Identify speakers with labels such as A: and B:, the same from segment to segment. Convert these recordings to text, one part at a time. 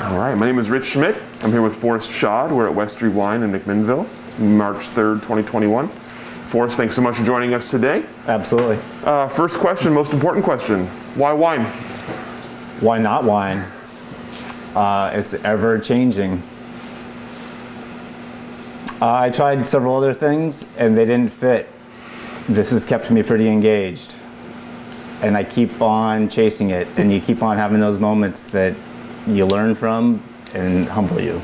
A: All right, my name is Rich Schmidt. I'm here with Forrest Schaad. We're at Westrey Wine in McMinnville. It's March 3rd, 2021. Forrest, thanks so much for joining us today.
B: Absolutely.
A: Uh, first question, most important question why wine?
B: Why not wine? Uh, it's ever changing. Uh, I tried several other things and they didn't fit. This has kept me pretty engaged. And I keep on chasing it, and you keep on having those moments that you learn from and humble you.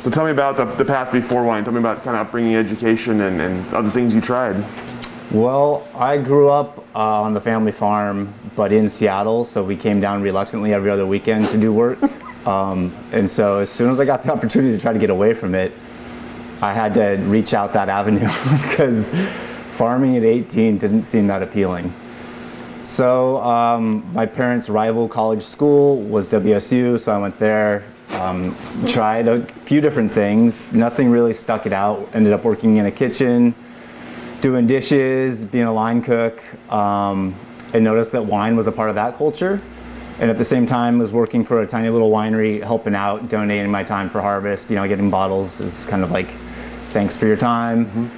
A: So tell me about the, the path before wine. Tell me about kind of upbringing, education, and, and other things you tried.
B: Well, I grew up uh, on the family farm, but in Seattle, so we came down reluctantly every other weekend to do work. Um, and so as soon as I got the opportunity to try to get away from it, I had to reach out that avenue because farming at 18 didn't seem that appealing. So um, my parents' rival college school was WSU, so I went there, um, tried a few different things. Nothing really stuck it out. Ended up working in a kitchen, doing dishes, being a line cook, um, and noticed that wine was a part of that culture. And at the same time, was working for a tiny little winery, helping out, donating my time for harvest. You know, getting bottles is kind of like thanks for your time.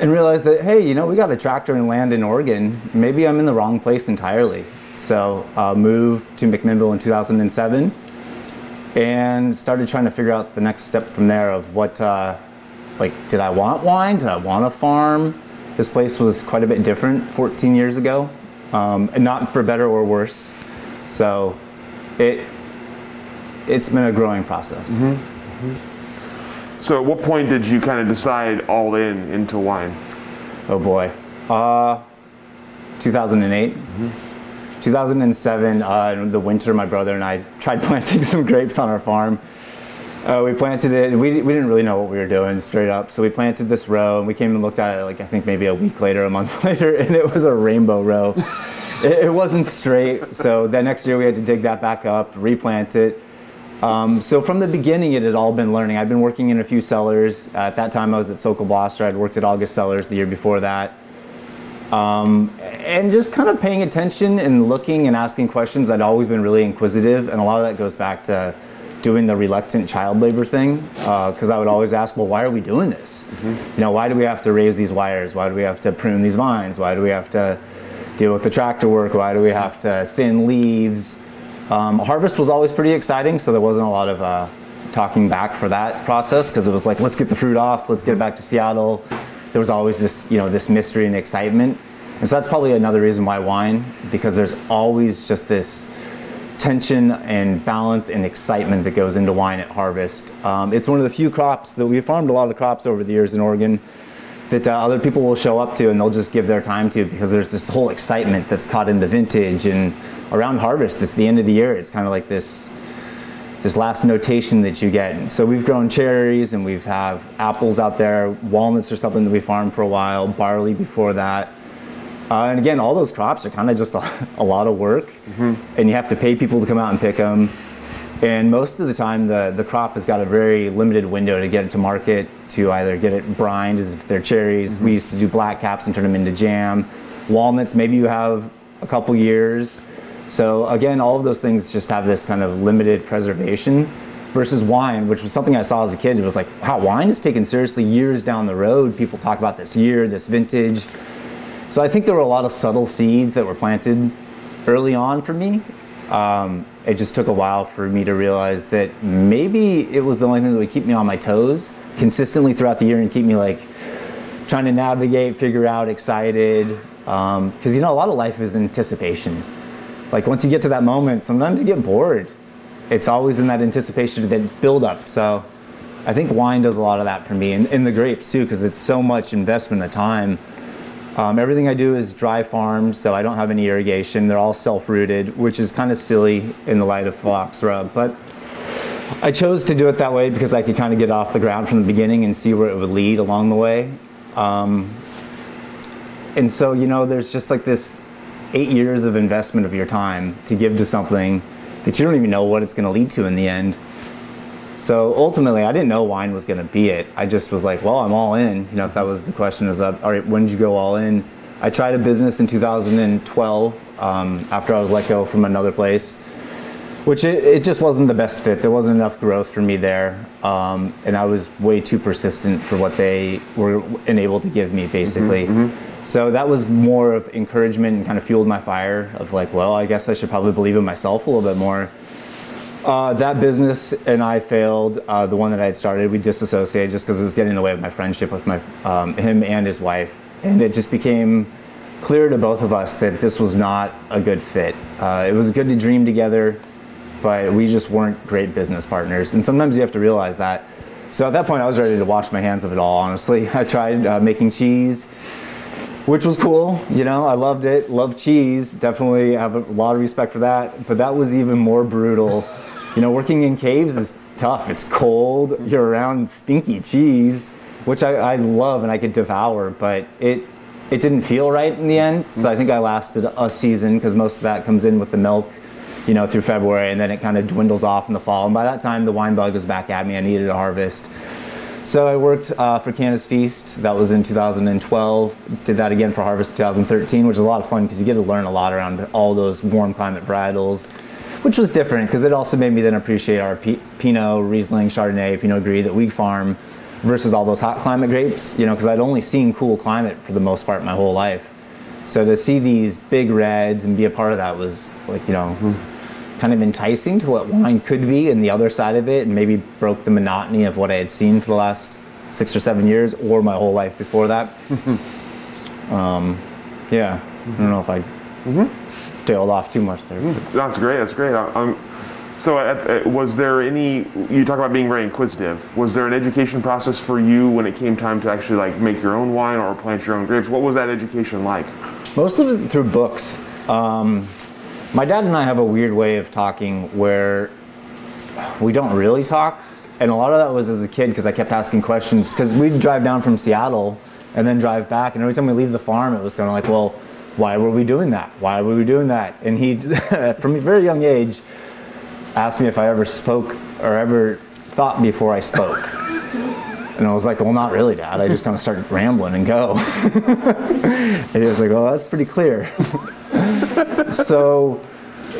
B: And realized that hey, you know, we got a tractor and land in Oregon. Maybe I'm in the wrong place entirely. So uh, moved to McMinnville in 2007 and started trying to figure out the next step from there of what uh, like did I want wine? Did I want a farm? This place was quite a bit different 14 years ago, um, and not for better or worse. So it it's been a growing process.
A: So at what point did you kind of decide all in into wine?
B: Oh boy. Uh, 2008. 2007, uh, in the winter, my brother and I tried planting some grapes on our farm. Uh, we planted it. We, we didn't really know what we were doing straight up. So we planted this row and we came and looked at it like I think maybe a week later, a month later, and it was a rainbow row. it, it wasn't straight. So that next year we had to dig that back up, replant it. Um, so from the beginning, it had all been learning. I'd been working in a few cellars. at that time, I was at Sokol Blosser. I'd worked at August Cellars the year before that. Um, and just kind of paying attention and looking and asking questions. I'd always been really inquisitive, and a lot of that goes back to doing the reluctant child labor thing. Because I would always ask, well, why are we doing this? You know, why do we have to raise these wires? Why do we have to prune these vines? Why do we have to deal with the tractor work? Why do we have to thin leaves? Um, harvest was always pretty exciting, so there wasn't a lot of uh, talking back for that process because it was like, let's get the fruit off, let's get it back to Seattle. There was always this, you know, this mystery and excitement, and so that's probably another reason why wine, because there's always just this tension and balance and excitement that goes into wine at harvest. Um, it's one of the few crops that we've farmed a lot of crops over the years in Oregon that uh, other people will show up to and they'll just give their time to because there's this whole excitement that's caught in the vintage and around harvest. It's the end of the year. It's kind of like this this last notation that you get. So we've grown cherries and we've have apples out there. Walnuts are something that we farmed for a while. Barley before that. Uh, and again, all those crops are kind of just a, a lot of work, and you have to pay people to come out and pick them. And most of the time, the, the crop has got a very limited window to get it to market, to either get it brined as if they're cherries. We used to do black caps and turn them into jam. Walnuts, maybe you have a couple years. So again, all of those things just have this kind of limited preservation versus wine, which was something I saw as a kid. It was like, wow, wine is taken seriously years down the road. People talk about this year, this vintage. So I think there were a lot of subtle seeds that were planted early on for me. Um, it just took a while for me to realize that maybe it was the only thing that would keep me on my toes consistently throughout the year and keep me like trying to navigate, figure out, excited. Because you know, a lot of life is anticipation. Like once you get to that moment, sometimes you get bored. It's always in that anticipation, that build up. So I think wine does a lot of that for me, and, and the grapes too, because it's so much investment of time. Um, everything I do is dry farmed, so I don't have any irrigation. They're all self-rooted, which is kind of silly in the light of Fox Rub. But I chose to do it that way because I could kind of get off the ground from the beginning and see where it would lead along the way. Um, and so, you know, there's just like this eight years of investment of your time to give to something that you don't even know what it's going to lead to in the end. So ultimately, I didn't know wine was going to be it. I just was like, well, I'm all in. You know, if that was the question, is all right, when did you go all in? I tried a business in 2012 um, after I was let go from another place, which it, it, just wasn't the best fit. There wasn't enough growth for me there, um, and I was way too persistent for what they were enabled to give me, basically. Mm-hmm, mm-hmm. So that was more of encouragement and kind of fueled my fire of like, well, I guess I should probably believe in myself a little bit more. Uh, that business and I failed. Uh, the one that I had started, we disassociated just because it was getting in the way of my friendship with my um, him and his wife, and it just became clear to both of us that this was not a good fit. Uh, it was good to dream together, but we just weren't great business partners, and sometimes you have to realize that. So at that point, I was ready to wash my hands of it all. Honestly, I tried uh, making cheese which was cool. You know, I loved it. Love cheese. Definitely have a lot of respect for that. But that was even more brutal you know, working in caves is tough. It's cold. You're around stinky cheese, which I, I love and I could devour, but it it didn't feel right in the end. So I think I lasted a season because most of that comes in with the milk, you know, through February, and then it kind of dwindles off in the fall. And by that time, the wine bug was back at me. I needed a harvest. So I worked uh, for Cana's Feast. That was in 2012. Did that again for Harvest 2013, which is a lot of fun because you get to learn a lot around all those warm climate varietals which was different because it also made me then appreciate our P- Pinot, Riesling, Chardonnay, Pinot Gris that we farm versus all those hot climate grapes. You know, because I'd only seen cool climate for the most part my whole life. So to see these big reds and be a part of that was like you know. Kind of enticing to what wine could be, and the other side of it, and maybe broke the monotony of what I had seen for the last six or seven years, or my whole life before that. um, yeah, I don't know if I mm-hmm tailed off too much there.
A: Mm, that's great. That's great. Um, so, uh, was there any? You talk about being very inquisitive. Was there an education process for you when it came time to actually like make your own wine or plant your own grapes? What was that education like?
B: Most of it through books. Um, my dad and I have a weird way of talking where we don't really talk, and a lot of that was as a kid because I kept asking questions. Because we'd drive down from Seattle and then drive back, and every time we leave the farm, it was kind of like, well why were we doing that? Why were we doing that? And he, from a very young age, asked me if I ever spoke or ever thought before I spoke. And I was like, well, not really, Dad. I just kind of started rambling and go. and he was like, well, that's pretty clear. so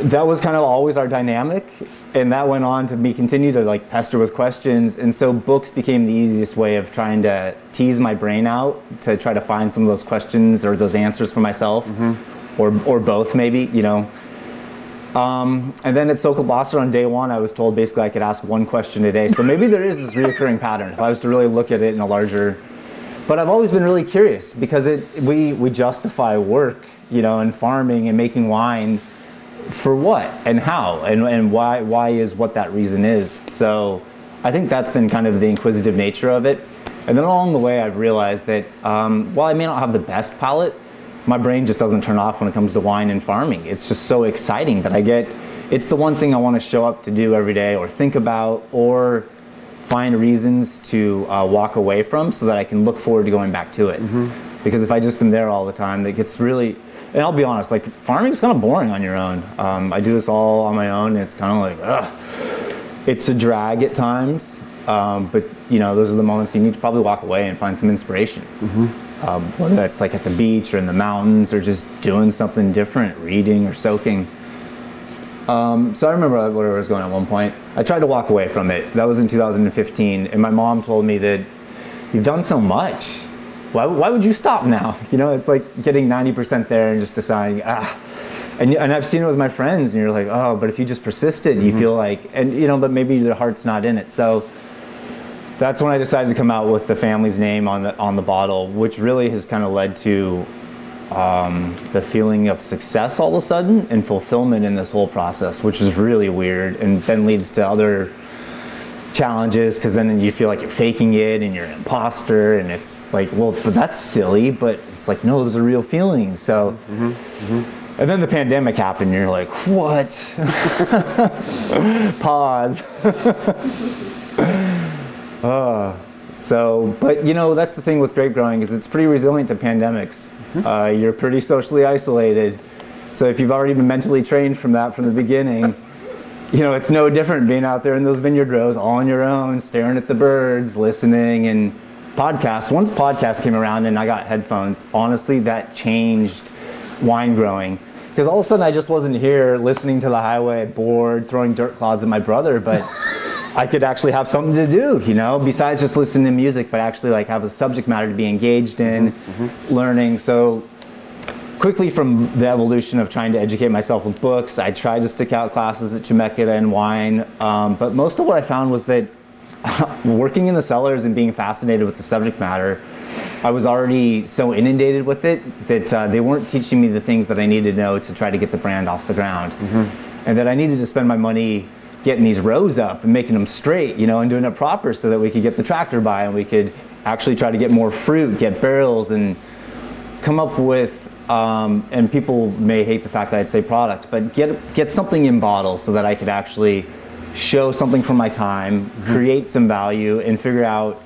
B: that was kind of always our dynamic and that went on to me continue to like pester with questions and so books became the easiest way of trying to tease my brain out to try to find some of those questions or those answers for myself mm-hmm. or, or both maybe you know um, and then at Sokol Blosser on day one, I was told basically I could ask one question a day. So maybe there is this reoccurring pattern if I was to really look at it in a larger. But I've always been really curious because it we we justify work, you know, and farming and making wine for what and how and, and why why is what that reason is so i think that's been kind of the inquisitive nature of it and then along the way i've realized that um, while i may not have the best palate my brain just doesn't turn off when it comes to wine and farming it's just so exciting that i get it's the one thing i want to show up to do every day or think about or find reasons to uh, walk away from so that i can look forward to going back to it mm-hmm. because if i just am there all the time it gets really and I'll be honest, like farming is kind of boring on your own. Um, I do this all on my own. And it's kind of like, ugh. It's a drag at times, um, but you know, those are the moments you need to probably walk away and find some inspiration. Mm-hmm. Um, whether that's like at the beach or in the mountains or just doing something different, reading or soaking. Um, so I remember where I was going at one point. I tried to walk away from it. That was in 2015, and my mom told me that you've done so much why, why would you stop now? You know, it's like getting 90% there and just deciding, ah. And, and I've seen it with my friends, and you're like, oh, but if you just persisted, mm-hmm. you feel like, and you know, but maybe the heart's not in it. So that's when I decided to come out with the family's name on the on the bottle, which really has kind of led to um, the feeling of success all of a sudden and fulfillment in this whole process, which is really weird, and then leads to other challenges because then you feel like you're faking it and you're an imposter and it's like well but that's silly but it's like no those are real feelings so mm-hmm. Mm-hmm. And then the pandemic happened, and you're like, what? Pause. uh, so, but you know, that's the thing with grape growing is it's pretty resilient to pandemics. Uh, you're pretty socially isolated. So if you've already been mentally trained from that from the beginning, you know, it's no different being out there in those vineyard rows all on your own, staring at the birds, listening and podcasts. Once podcasts came around and I got headphones, honestly, that changed wine growing. Because all of a sudden I just wasn't here listening to the highway, bored, throwing dirt clods at my brother, but I could actually have something to do, you know, besides just listening to music, but actually like have a subject matter to be engaged in, mm-hmm. learning. So quickly from the evolution of trying to educate myself with books, I tried to stick out classes at Chemeketa and wine. Um, but most of what I found was that working in the cellars and being fascinated with the subject matter, I was already so inundated with it that uh, they weren't teaching me the things that I needed to know to try to get the brand off the ground. Mm-hmm. And that I needed to spend my money getting these rows up and making them straight, you know, and doing it proper so that we could get the tractor by and we could actually try to get more fruit, get barrels, and come up with um, and people may hate the fact that I'd say product, but get get something in bottles so that I could actually show something from my time, mm-hmm. create some value, and figure out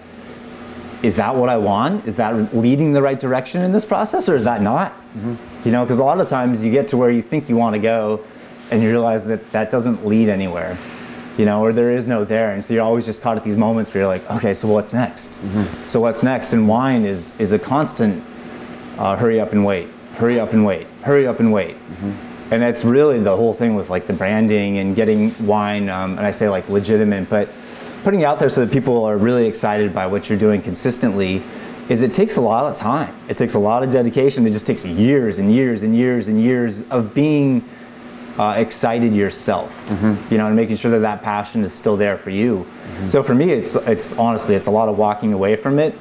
B: is that what I want? Is that leading the right direction in this process, or is that not? Mm-hmm. You know, because a lot of times you get to where you think you want to go, and you realize that that doesn't lead anywhere. You know, or there is no there, and so you're always just caught at these moments where you're like, okay, so what's next? Mm-hmm. So what's next? And wine is is a constant uh, hurry up and wait hurry up and wait, hurry up and wait. Mm-hmm. And that's really the whole thing with like the branding and getting wine, um, and I say like legitimate, but putting it out there so that people are really excited by what you're doing consistently is it takes a lot of time. It takes a lot of dedication. It just takes years and years and years and years of being uh, excited yourself, mm-hmm. you know, and making sure that that passion is still there for you. Mm-hmm. So for me, it's it's honestly it's a lot of walking away from it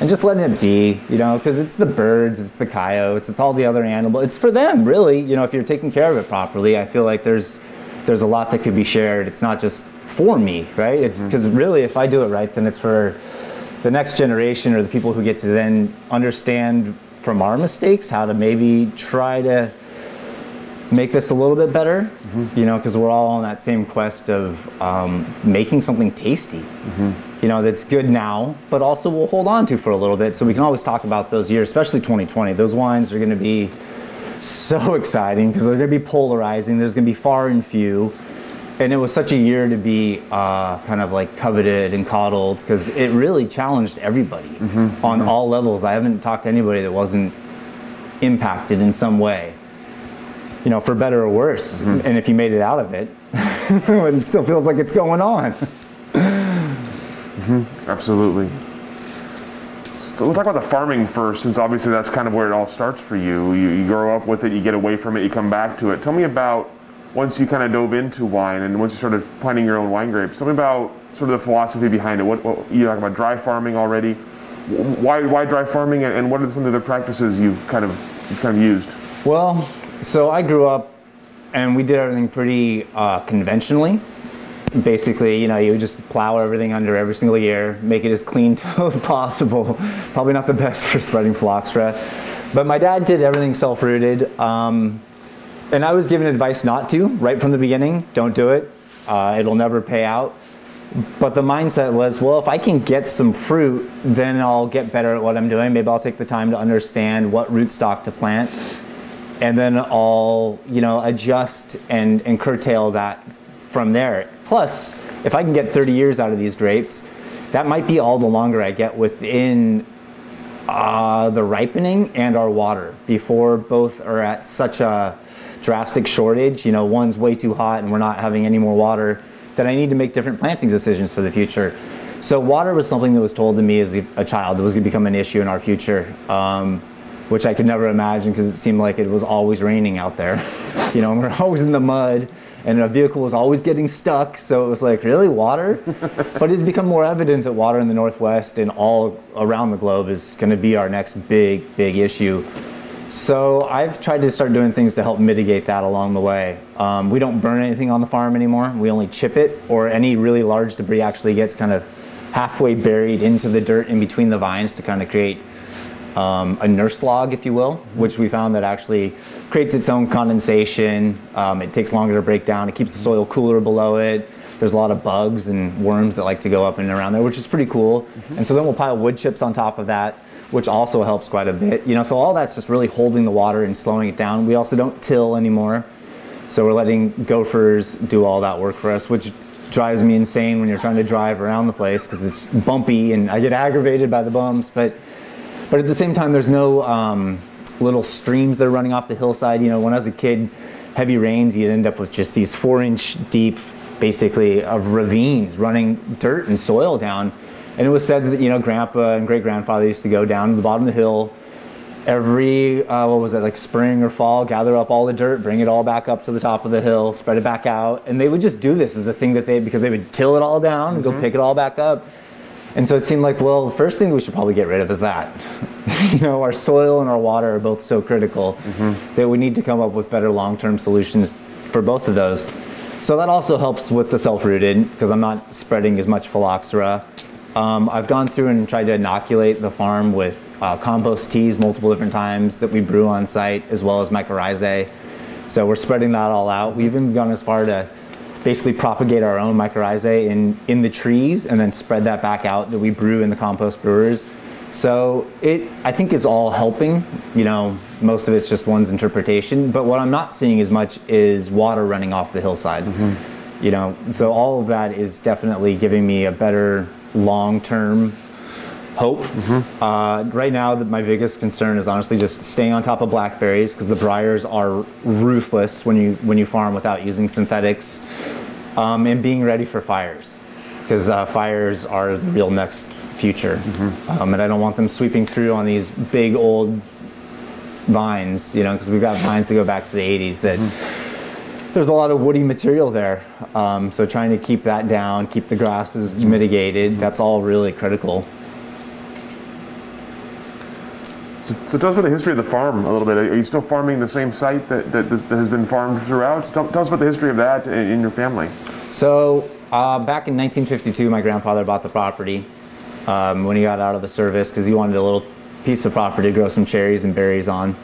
B: and just letting it be, you know, because it's the birds, it's the coyotes, it's all the other animals. It's for them, really. You know, if you're taking care of it properly, I feel like there's there's a lot that could be shared. It's not just for me, right? It's because mm-hmm. really, if I do it right, then it's for the next generation or the people who get to then understand from our mistakes how to maybe try to make this a little bit better, mm-hmm. you know, because we're all on that same quest of um, making something tasty. Mm-hmm you know, that's good now, but also we'll hold on to for a little bit. So we can always talk about those years, especially 2020. Those wines are going to be so exciting because they're going to be polarizing. There's going to be far and few. And it was such a year to be uh, kind of like coveted and coddled because it really challenged everybody mm-hmm, on mm-hmm. all levels. I haven't talked to anybody that wasn't impacted in some way, you know, for better or worse. Mm-hmm. And if you made it out of it, it still feels like it's going on.
A: Mm-hmm. Absolutely. So we'll talk about the farming first, since obviously that's kind of where it all starts for you. you. You grow up with it, you get away from it, you come back to it. Tell me about once you kind of dove into wine and once you started planting your own wine grapes. Tell me about sort of the philosophy behind it. What, what you talk about dry farming already? Why why dry farming, and what are some of the practices you've kind of you've kind of used?
B: Well, so I grew up, and we did everything pretty uh, conventionally basically, you know, you just plow everything under every single year, make it as clean as possible. Probably not the best for spreading phylloxera. But my dad did everything self-rooted. Um, and I was given advice not to right from the beginning. Don't do it. Uh, it'll never pay out. But the mindset was, well, if I can get some fruit, then I'll get better at what I'm doing. Maybe I'll take the time to understand what rootstock to plant. And then I'll, you know, adjust and, and curtail that from there. Plus, if I can get 30 years out of these grapes, that might be all the longer I get within uh, the ripening and our water before both are at such a drastic shortage. You know, one's way too hot and we're not having any more water, that I need to make different planting decisions for the future. So, water was something that was told to me as a child that was going to become an issue in our future, um, which I could never imagine because it seemed like it was always raining out there. you know, we're always in the mud and a vehicle was always getting stuck. So it was like, really, water? but it's become more evident that water in the Northwest and all around the globe is going to be our next big, big issue. So I've tried to start doing things to help mitigate that along the way. Um, we don't burn anything on the farm anymore. We only chip it, or any really large debris actually gets kind of halfway buried into the dirt in between the vines to kind of create um, a nurse log, if you will, which we found that actually creates its own condensation. Um, it takes longer to break down. It keeps the soil cooler below it. There's a lot of bugs and worms that like to go up and around there, which is pretty cool. And so then we'll pile wood chips on top of that, which also helps quite a bit. You know, so all that's just really holding the water and slowing it down. We also don't till anymore. So we're letting gophers do all that work for us, which drives me insane when you're trying to drive around the place because it's bumpy and I get aggravated by the bumps. But but at the same time, there's no um, little streams that are running off the hillside. You know, when I was a kid, heavy rains, you'd end up with just these four inch deep, basically, of ravines running dirt and soil down. And it was said that, you know, grandpa and great grandfather used to go down to the bottom of the hill every, uh, what was it, like spring or fall, gather up all the dirt, bring it all back up to the top of the hill, spread it back out. And they would just do this as a thing that they, because they would till it all down and go pick it all back up. And so it seemed like, well, the first thing we should probably get rid of is that. you know, our soil and our water are both so critical that we need to come up with better long term solutions for both of those. So that also helps with the self rooted because I'm not spreading as much phylloxera. Um, I've gone through and tried to inoculate the farm with uh, compost teas multiple different times that we brew on site, as well as mycorrhizae. So we're spreading that all out. We've even gone as far to basically propagate our own mycorrhizae in, in the trees and then spread that back out that we brew in the compost brewers. So it, I think, is all helping. You know, most of it's just one's interpretation. But what I'm not seeing as much is water running off the hillside. Mm-hmm. You know, so all of that is definitely giving me a better long-term hope. Uh, right now, the, my biggest concern is honestly just staying on top of blackberries because the briars are ruthless when you when you farm without using synthetics, um, and being ready for fires because uh, fires are the real next future, um, and I don't want them sweeping through on these big old vines, you know, because we've got vines that go back to the 80s that there's a lot of woody material there. Um, so trying to keep that down, keep the grasses mitigated, that's all really critical.
A: So, so tell us about the history of the farm a little bit. Are you still farming the same site that, that, that has been farmed throughout? Tell, tell us about the history of that in, in your family.
B: So uh, back in 1952, my grandfather bought the property um, when he got out of the service because he wanted a little piece of property to grow some cherries and berries on.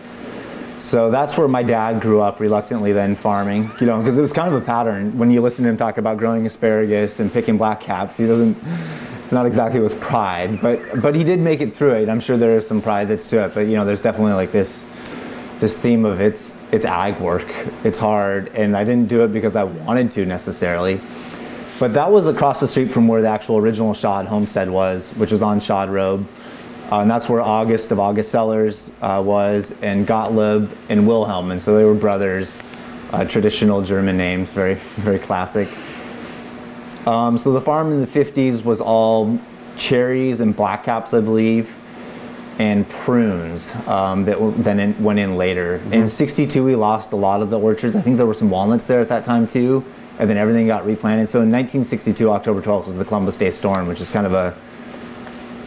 B: So that's where my dad grew up reluctantly then farming, you know, because it was kind of a pattern. When you listen to him talk about growing asparagus and picking black caps, he doesn't, it's not exactly with pride, but, but he did make it through it. I'm sure there is some pride that's to it, but you know, there's definitely like this, this theme of it's, it's ag work, it's hard, and I didn't do it because I wanted to necessarily. But that was across the street from where the actual original Schaad homestead was, which was on Schaad Road. Uh, and that's where August of August Cellars uh, was, and Gottlieb and Wilhelm. And so they were brothers, uh, traditional German names, very, very classic. Um, so the farm in the 50s was all cherries and blackcaps, I believe, and prunes um, that were, then in, went in later. In 62, we lost a lot of the orchards. I think there were some walnuts there at that time too, and then everything got replanted. So in 1962, October 12th was the Columbus Day storm, which is kind of a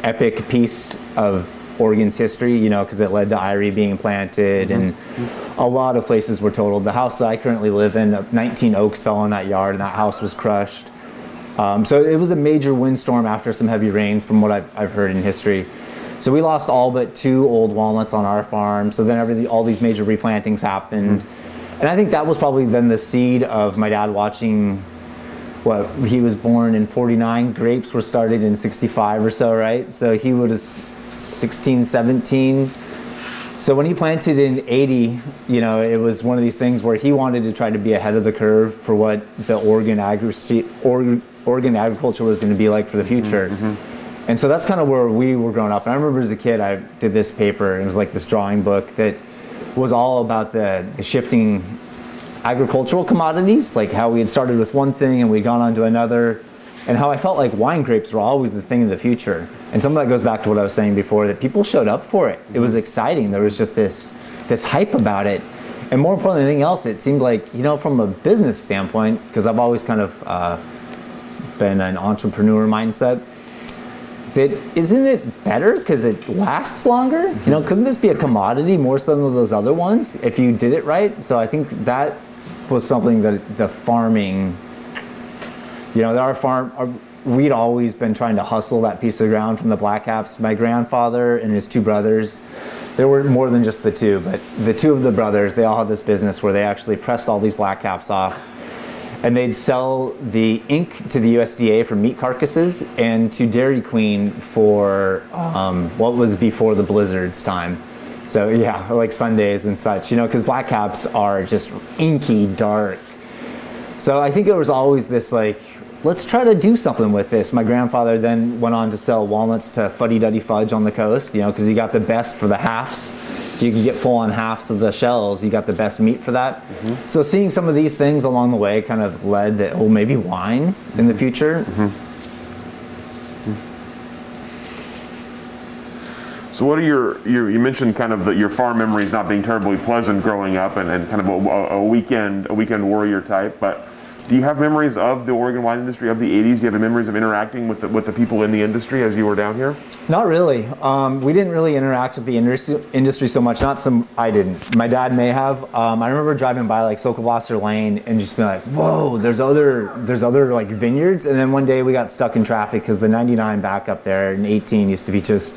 B: epic piece of Oregon's history, you know, because it led to Eyrie being planted and a lot of places were totaled. The house that I currently live in, uh, 19 oaks fell on that yard and that house was crushed. Um, so it was a major windstorm after some heavy rains, from what I've, I've heard in history. So we lost all but two old walnuts on our farm. So then everything, all these major replantings happened. And I think that was probably then the seed of my dad watching what he was born in 49 grapes were started in 65 or so right so he was 16 17 so when he planted in 80 you know it was one of these things where he wanted to try to be ahead of the curve for what the oregon, agri- Oregon, agriculture was going to be like for the mm-hmm, future mm-hmm. and so that's kind of where we were growing up and i remember as a kid i did this paper it was like this drawing book that was all about the, the shifting agricultural commodities, like how we had started with one thing and we'd gone on to another, and how I felt like wine grapes were always the thing of the future. And some of that goes back to what I was saying before that people showed up for it. It was mm-hmm. exciting. There was just this this hype about it. And more importantly than anything else, it seemed like, you know, from a business standpoint, because I've always kind of uh, been an entrepreneur mindset, that isn't it better because it lasts longer? You know, couldn't this be a commodity more so than those other ones if you did it right? So I think that was something that the farming, you know, our farm, our, we'd always been trying to hustle that piece of ground from the Black Caps. My grandfather and his two brothers, there were more than just the two, but the two of the brothers, they all had this business where they actually pressed all these Black Caps off and they'd sell the ink to the USDA for meat carcasses and to Dairy Queen for um, what was before the blizzards time. So yeah, like sundaes and such, you know, because black caps are just inky dark. So I think it was always this like, let's try to do something with this. My grandfather then went on to sell walnuts to Fuddy Duddy Fudge on the coast, you know, because he got the best for the halves you could get full on halves of the shells. You got the best meat for that. Mm-hmm. So seeing some of these things along the way kind of led that oh maybe wine in the future. Mm-hmm.
A: So what are your, your, you mentioned kind of the, your farm memories not being terribly pleasant growing up and, and kind of a, a, weekend a weekend warrior type, but do you have memories of the Oregon wine industry of the 80s? Do you have memories of interacting with the, with the people in the industry as you were down here?
B: Not really. Um, we didn't really interact with the industry, industry so much. Not some, I didn't. My dad may have. Um, I remember driving by like Sokol Blosser Lane and just being like, "Whoa, there's other, there's other like vineyards." And then one day we got stuck in traffic because the 99 back up there in 18 used to be just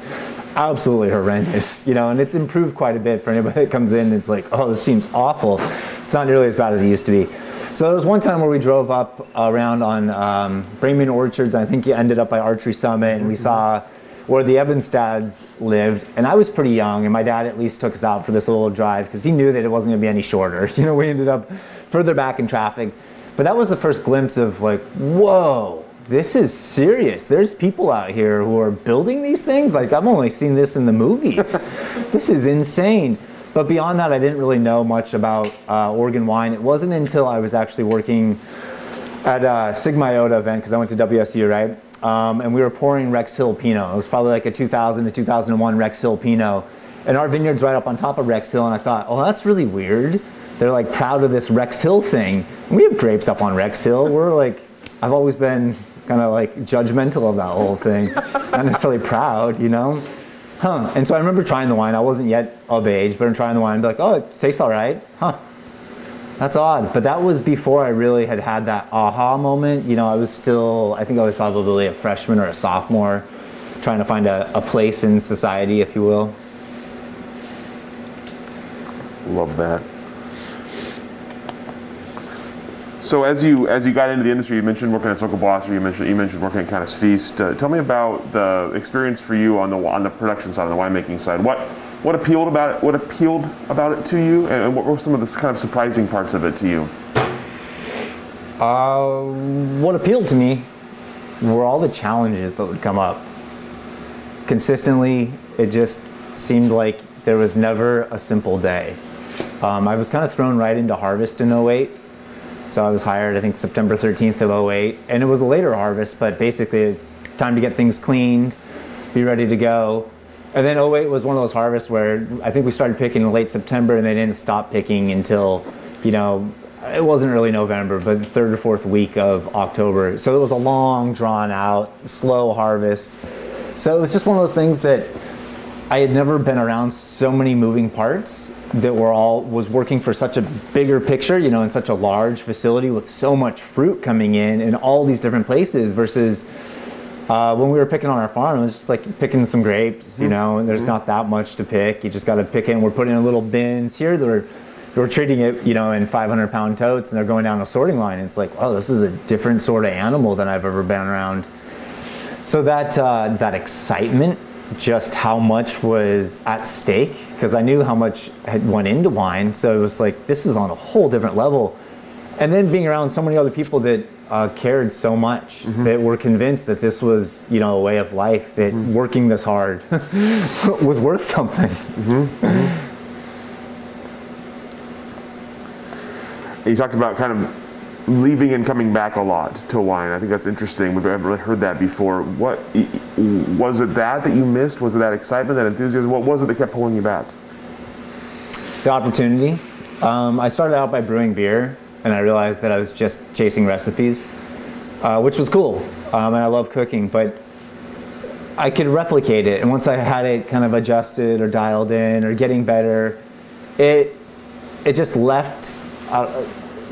B: absolutely horrendous, you know. And it's improved quite a bit for anybody that comes in. and It's like, oh, this seems awful. It's not nearly as bad as it used to be. So there was one time where we drove up around on um, Breyman Orchards. I think you ended up by Archery Summit, and we saw where the Evenstads lived, and I was pretty young, and my dad at least took us out for this little drive because he knew that it wasn't going to be any shorter. You know, we ended up further back in traffic, but that was the first glimpse of like, whoa, this is serious. There's people out here who are building these things. Like I've only seen this in the movies. this is insane. But beyond that, I didn't really know much about uh, Oregon wine. It wasn't until I was actually working at a Sigma Iota event because I went to WSU, right? um, and we were pouring Rex Hill Pinot. It was probably like a 2000 to 2001 Rex Hill Pinot. And our vineyard's right up on top of Rex Hill, and I thought, oh, that's really weird. They're like proud of this Rex Hill thing. We have grapes up on Rex Hill. We're like, I've always been kind of like judgmental of that whole thing, not necessarily proud, you know? Huh. And so I remember trying the wine. I wasn't yet of age, but I'm trying the wine and be like, oh, it tastes all right. Huh. That's odd, but that was before I really had had that aha moment. You know, I was still, I think I was probably a freshman or a sophomore, trying to find a, a place in society, if you will.
A: Love that. So as you as you got into the industry, you mentioned working at Sokol Blosser, you mentioned you mentioned working at Cana's Feast. Uh, tell me about the experience for you on the on the production side, on the winemaking side. What what appealed about it? What appealed about it to you, and what were some of the kind of surprising parts of it to you?
B: Uh, what appealed to me were all the challenges that would come up. Consistently, it just seemed like there was never a simple day. Um, I was kind of thrown right into harvest in 08. So I was hired, I think, September 13th of 08. And it was a later harvest, but basically it's time to get things cleaned, be ready to go. And then 08 was one of those harvests where I think we started picking in late September and they didn't stop picking until, you know, it wasn't early November, but the third or fourth week of October. So it was a long, drawn out, slow harvest. So it was just one of those things that I had never been around so many moving parts that were all was working for such a bigger picture, you know, in such a large facility with so much fruit coming in in all these different places versus uh, when we were picking on our farm, it was just like picking some grapes, you mm-hmm. know, and there's mm-hmm. not that much to pick. You just got to pick in. we're putting in little bins here that are, we're treating it, you know, in 500 pound totes, and they're going down a sorting line. And it's like, oh, this is a different sort of animal than I've ever been around. So that uh, that excitement, just how much was at stake, because I knew how much had went into wine. So it was like, this is on a whole different level. And then being around so many other people that uh, cared so much mm-hmm. that were convinced that this was, you know, a way of life, that mm-hmm. working this hard was worth something. Mm-hmm. mm-hmm.
A: You talked about kind of leaving and coming back a lot to wine. I think that's interesting. We've never really heard that before. What was it that that you missed? Was it that excitement, that enthusiasm? What was it that kept pulling you back?
B: The opportunity. Um, I started out by brewing beer and I realized that I was just chasing recipes, uh, which was cool. Um, and I love cooking, but I could replicate it. And once I had it kind of adjusted or dialed in or getting better, it it just left. Uh,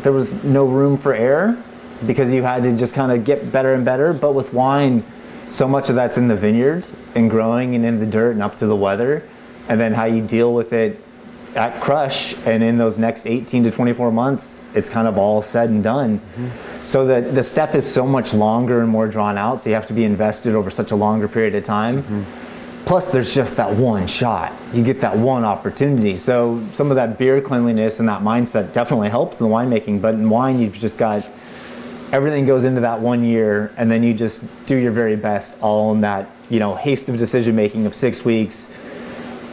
B: there was no room for error. because you had to just kind of get better and better. But with wine, so much of that's in the vineyard and growing and in the dirt and up to the weather, and then how you deal with it at crush and in those next 18 to 24 months, it's kind of all said and done. Mm-hmm. So the, the step is so much longer and more drawn out, so you have to be invested over such a longer period of time. Mm-hmm. Plus, there's just that one shot. You get that one opportunity. So some of that beer cleanliness and that mindset definitely helps in the winemaking. But in wine, you've just got everything goes into that one year, and then you just do your very best all in that you know haste of decision making of six weeks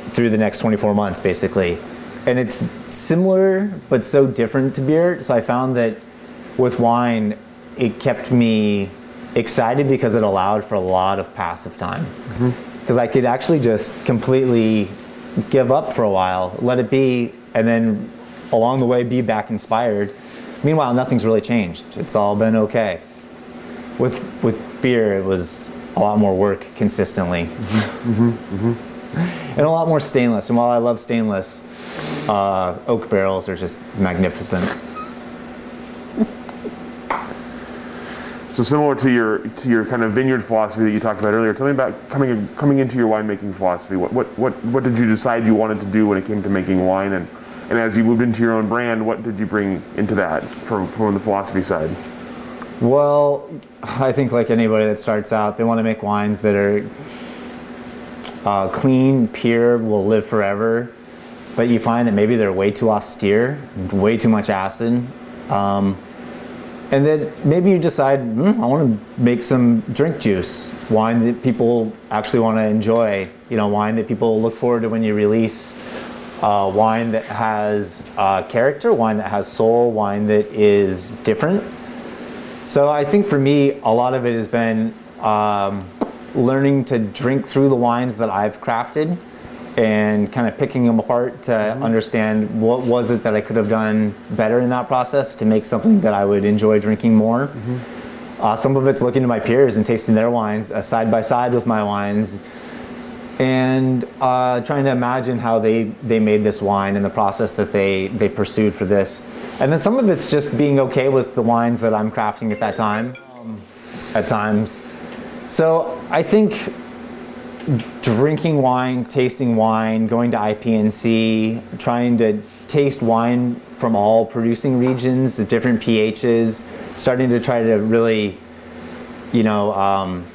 B: through the next 24 months, basically. And it's similar but so different to beer. So I found that with wine, it kept me excited because it allowed for a lot of passive time. Mm-hmm. Because. I could actually just completely give up for a while, let it be, and then along the way be back inspired. Meanwhile, nothing's really changed. It's all been okay. With with beer, it was a lot more work consistently. Mm-hmm. Mm-hmm. mm-hmm and a lot more stainless. And while I love stainless, uh, oak barrels are just magnificent.
A: So similar to your to your kind of vineyard philosophy that you talked about earlier, tell me about coming coming into your winemaking philosophy. What what what what did you decide you wanted to do when it came to making wine, and and as you moved into your own brand, what did you bring into that from from the philosophy side?
B: Well, I think like anybody that starts out, they want to make wines that are uh, clean, pure, will live forever, but you find that maybe they're way too austere, way too much acid. Um, and then maybe you decide, mm, I want to make some drink juice, wine that people actually want to enjoy, you know, wine that people look forward to when you release, uh, wine that has uh, character, wine that has soul, wine that is different. So I think for me, a lot of it has been um, learning to drink through the wines that I've crafted and kind of picking them apart to mm-hmm. understand what was it that I could have done better in that process to make something that I would enjoy drinking more. Mm-hmm. Uh, some of it's looking to my peers and tasting their wines uh, side by side with my wines and uh, trying to imagine how they, they made this wine and the process that they, they pursued for this. And then some of it's just being okay with the wines that I'm crafting at that time um, at times. So I think drinking wine, tasting wine, going to IPNC, trying to taste wine from all producing regions, the different pHs, starting to try to really, you know, um,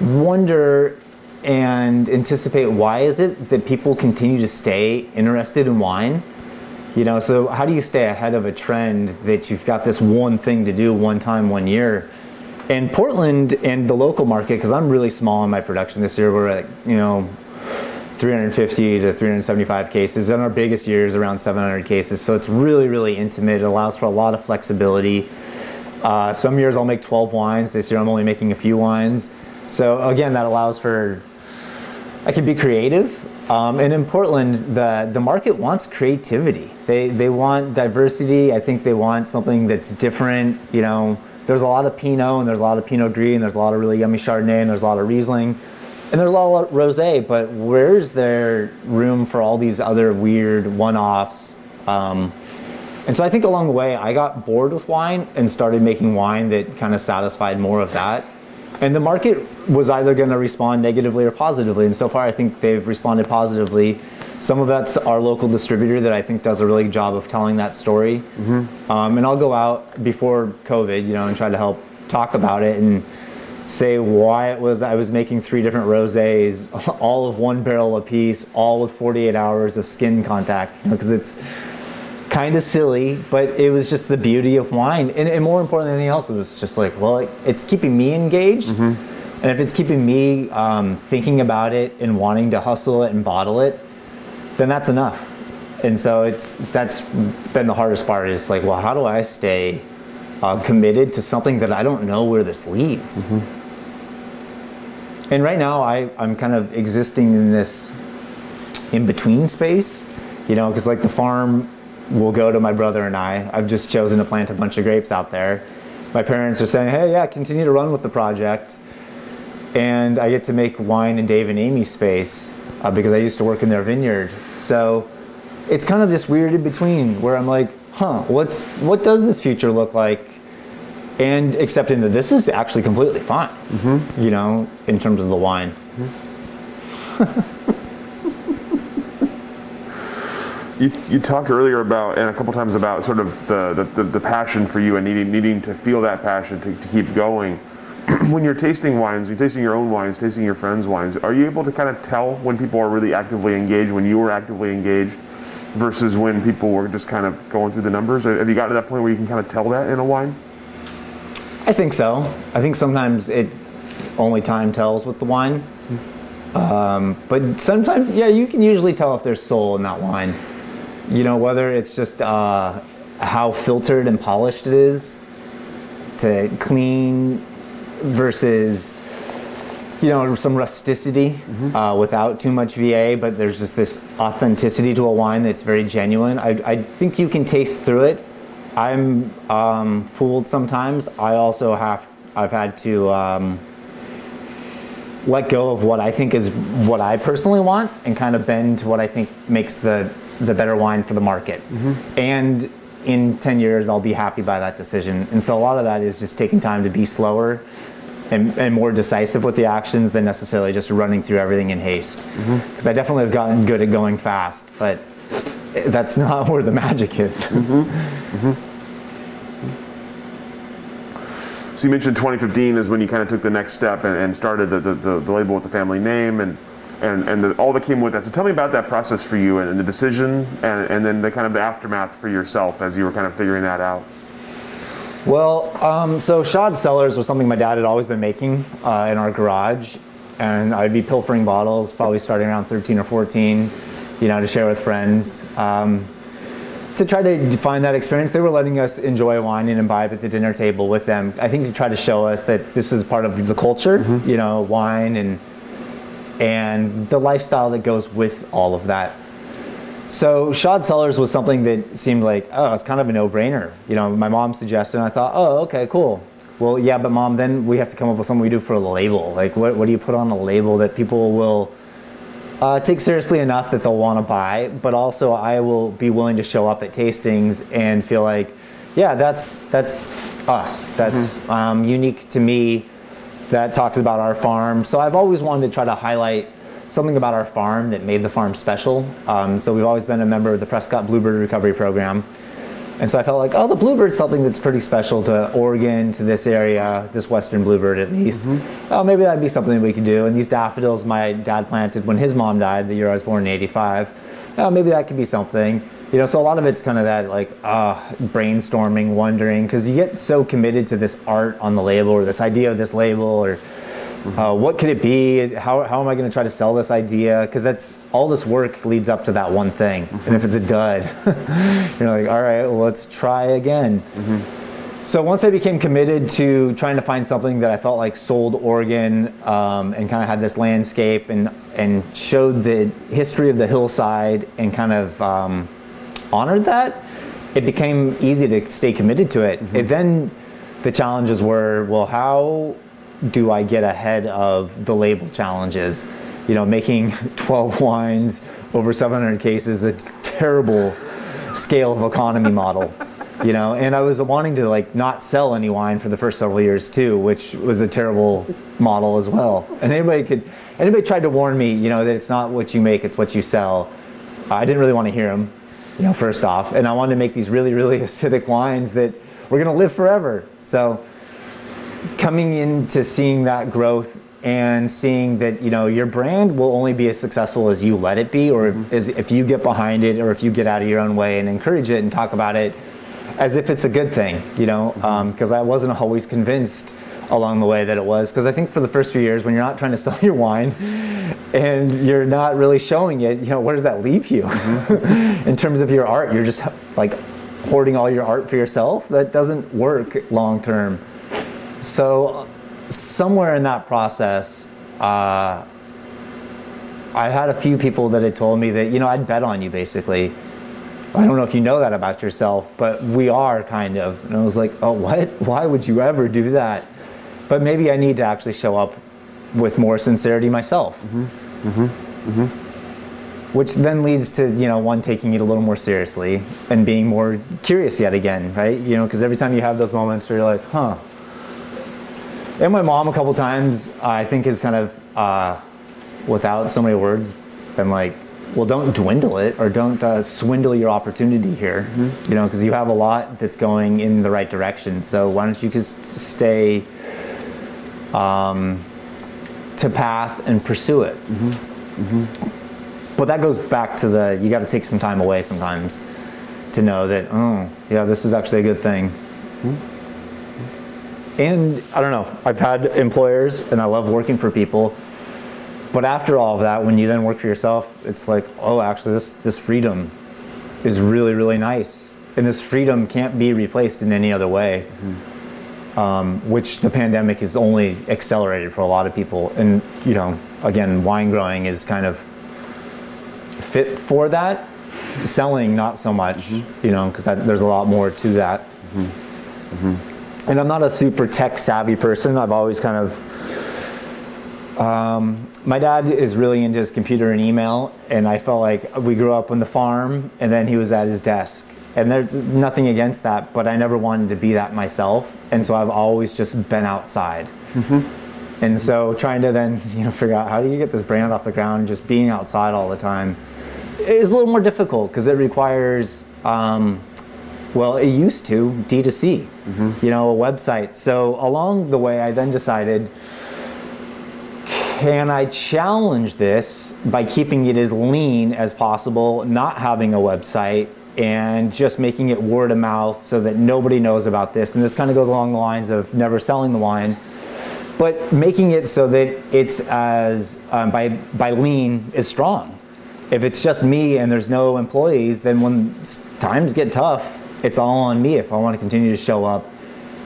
B: wonder and anticipate why is it that people continue to stay interested in wine you know, so how do you stay ahead of a trend that you've got this one thing to do one time, one year? And Portland and the local market, because I'm really small in my production this year, we're at, you know, 350 to 375 cases, and our biggest year is around 700 cases. So it's really, really intimate. It allows for a lot of flexibility. Uh, some years I'll make 12 wines. This year I'm only making a few wines. So again, that allows for I can be creative um, and in Portland, the, the market wants creativity. They, they want diversity. I think they want something that's different. You know, there's a lot of Pinot and there's a lot of Pinot Gris and there's a lot of really yummy Chardonnay and there's a lot of Riesling and there's a lot of rosé. But where's there room for all these other weird one-offs? Um, and so I think along the way, I got bored with wine and started making wine that kind of satisfied more of that. And the market was either going to respond negatively or positively. And so far, I think they've responded positively. Some of that's our local distributor that I think does a really good job of telling that story. Mm-hmm. Um, and I'll go out before COVID, you know, and try to help talk about it and say why it was I was making three different rosés, all of one barrel a piece, all with 48 hours of skin contact, because you know, it's kind of silly, but it was just the beauty of wine. And, and, more important than anything else, it was just like, well, it's keeping me engaged. Mm-hmm. And if it's keeping me um, thinking about it and wanting to hustle it and bottle it, then that's enough. And so it's that's been the hardest part is like, well, how do I stay uh, committed to something that I don't know where this leads? Mm-hmm. And right now, I, I'm kind of existing in this in between space, you know, because like the farm will go to my brother and I. I've just chosen to plant a bunch of grapes out there. My parents are saying, hey, yeah, continue to run with the project. And I get to make wine in Dave and Amy's space uh, because I used to work in their vineyard. So it's kind of this weird in between where I'm like, huh, what's what does this future look like? And accepting that this is actually completely fine, you know, in terms of the wine.
A: You, you talked earlier about, and a couple times about sort of the, the, the, the passion for you and needing, needing to feel that passion to, to keep going. when you're tasting wines, you're tasting your own wines, tasting your friends' wines, are you able to kind of tell when people are really actively engaged, when you were actively engaged, versus when people were just kind of going through the numbers? Have you got to that point where you can kind of tell that in a wine?
B: I think so. I think sometimes it only time tells with the wine. Um, but sometimes, yeah, you can usually tell if there's soul in that wine. You know, whether it's just uh, how filtered and polished it is to clean versus, you know, some rusticity uh, without too much VA, but there's just this authenticity to a wine that's very genuine. I, I think you can taste through it. I'm um, fooled sometimes. I also have, I've had to, um, let go of what I think is what I personally want and kind of bend to what I think makes the the better wine for the market. And in 10 years I'll be happy by that decision. And so a lot of that is just taking time to be slower and, and more decisive with the actions than necessarily just running through everything in haste. Mm-hmm. Because I definitely have gotten good at going fast, but that's not where the magic is. Mm-hmm. Mm-hmm.
A: So you mentioned 2015 is when you kind of took the next step and, and started the, the, the, the label with the family name and and, and the, all that came with that. So tell me about that process for you and, and the decision and, and then the kind of the aftermath for yourself as you were kind of figuring that out.
B: Well, um, so Schaad Cellars was something my dad had always been making uh, in our garage, and I'd be pilfering bottles, probably starting around 13 or 14, you know, to share with friends. Um, to try to find that experience, they were letting us enjoy wine and imbibe at the dinner table with them. I think to try to show us that this is part of the culture, you know, wine and and the lifestyle that goes with all of that. So Schaad Cellars was something that seemed like, oh, it's kind of a no-brainer. You know, my mom suggested, and I thought, oh, okay, cool. Well, yeah, but mom, then we have to come up with something we do for a label. Like, what, what do you put on a label that people will uh, take seriously enough that they'll want to buy, but also I will be willing to show up at tastings and feel like, yeah, that's that's us. That's um, unique to me. That talks about our farm. So I've always wanted to try to highlight something about our farm that made the farm special. Um, so we've always been a member of the Prescott Bluebird Recovery Program. And so I felt like, oh, the bluebird's something that's pretty special to Oregon, to this area, this western bluebird at least. Oh, maybe that'd be something we could do. And these daffodils my dad planted when his mom died, the year I was born in 85. Oh, maybe that could be something. You know, so a lot of it's kind of that like uh, brainstorming, wondering, because you get so committed to this art on the label or this idea of this label or uh, what could it be? Is, how, how am I going to try to sell this idea? Because that's all this work leads up to that one thing. And if it's a dud, you're like, all right, well, let's try again. So once I became committed to trying to find something that I felt like sold Oregon um, and kind of had this landscape and and showed the history of the hillside and kind of um, honored that, it became easy to stay committed to it. Mm-hmm. And then the challenges were, well, how do I get ahead of the label challenges? You know, making 12 wines over 700 cases, a terrible scale of economy model. You know, and I was wanting to like not sell any wine for the first several years too, which was a terrible model as well. And anybody could, anybody tried to warn me, you know, that it's not what you make, it's what you sell. I didn't really want to hear them, you know, first off. And I wanted to make these really, really acidic wines that were going to live forever. So coming into seeing that growth and seeing that you know your brand will only be as successful as you let it be or mm-hmm. as if you get behind it or if you get out of your own way and encourage it and talk about it as if it's a good thing you know mm-hmm. um, because i wasn't always convinced along the way that it was because i think for the first few years when you're not trying to sell your wine and you're not really showing it you know where does that leave you in terms of your art you're just like hoarding all your art for yourself that doesn't work long term so, somewhere in that process, uh, I had a few people that had told me that, you know, I'd bet on you basically. I don't know if you know that about yourself, but we are kind of. And I was like, oh, what? Why would you ever do that? But maybe I need to actually show up with more sincerity myself. which then leads to you know one taking it a little more seriously and being more curious yet again, right? You know, because every time you have those moments where you're like, huh. And my mom a couple times I think is kind of uh, without so many words been like, well, don't dwindle it or don't uh, swindle your opportunity here, mm-hmm. you know, because you have a lot that's going in the right direction. So why don't you just stay um, to path and pursue it? Mm-hmm. Mm-hmm. But that goes back to the you got to take some time away sometimes to know that oh yeah this is actually a good thing. Mm-hmm. And I don't know I've had employers and I love working for people but after all of that, when you then work for yourself, it's like, oh, actually, this this freedom is really really nice, and this freedom can't be replaced in any other way. Um, which the pandemic has only accelerated for a lot of people, and you know, again, wine growing is kind of fit for that. Selling, not so much, mm-hmm. you know, because there's a lot more to that. Mm-hmm. mm-hmm. And I'm not a super tech savvy person. I've always kind of um, my dad is really into his computer and email, and I felt like we grew up on the farm, and then he was at his desk. And there's nothing against that, but I never wanted to be that myself, and so I've always just been outside. Mm-hmm. And so trying to then you know figure out how do you get this brand off the ground, just being outside all the time, is a little more difficult because it requires. Um, well, it used to D2C, mm-hmm. you know, a website. So along the way, I then decided can I challenge this by keeping it as lean as possible, not having a website, and just making it word of mouth so that nobody knows about this? And this kind of goes along the lines of never selling the wine, but making it so that it's as um, by by lean is strong. If it's just me and there's no employees, then when times get tough, it's all on me if I want to continue to show up.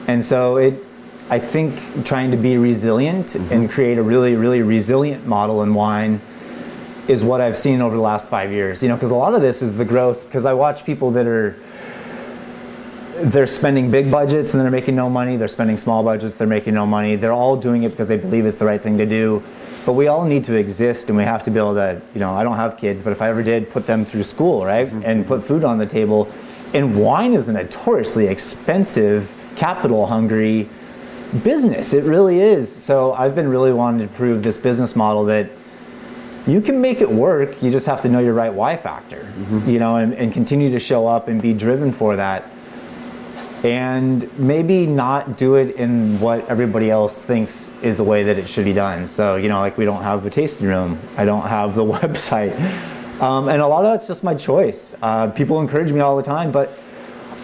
B: And so it I think trying to be resilient mm-hmm. and create a really, really resilient model in wine is what I've seen over the last five years. You know, because a lot of this is the growth. Because I watch people that are they're spending big budgets and they're making no money. They're spending small budgets. They're making no money. They're all doing it because they believe it's the right thing to do. But we all need to exist, and we have to be able to. You know, I don't have kids, but if I ever did, put them through school, right, mm-hmm. and put food on the table. And wine is a notoriously expensive, capital-hungry business. It really is. So I've been really wanting to prove this business model that you can make it work. You just have to know your right why factor, mm-hmm. you know, and, and continue to show up and be driven for that. And maybe not do it in what everybody else thinks is the way that it should be done. So, you know, like we don't have a tasting room, I don't have the website. Um, and a lot of that's just my choice. Uh, people encourage me all the time, but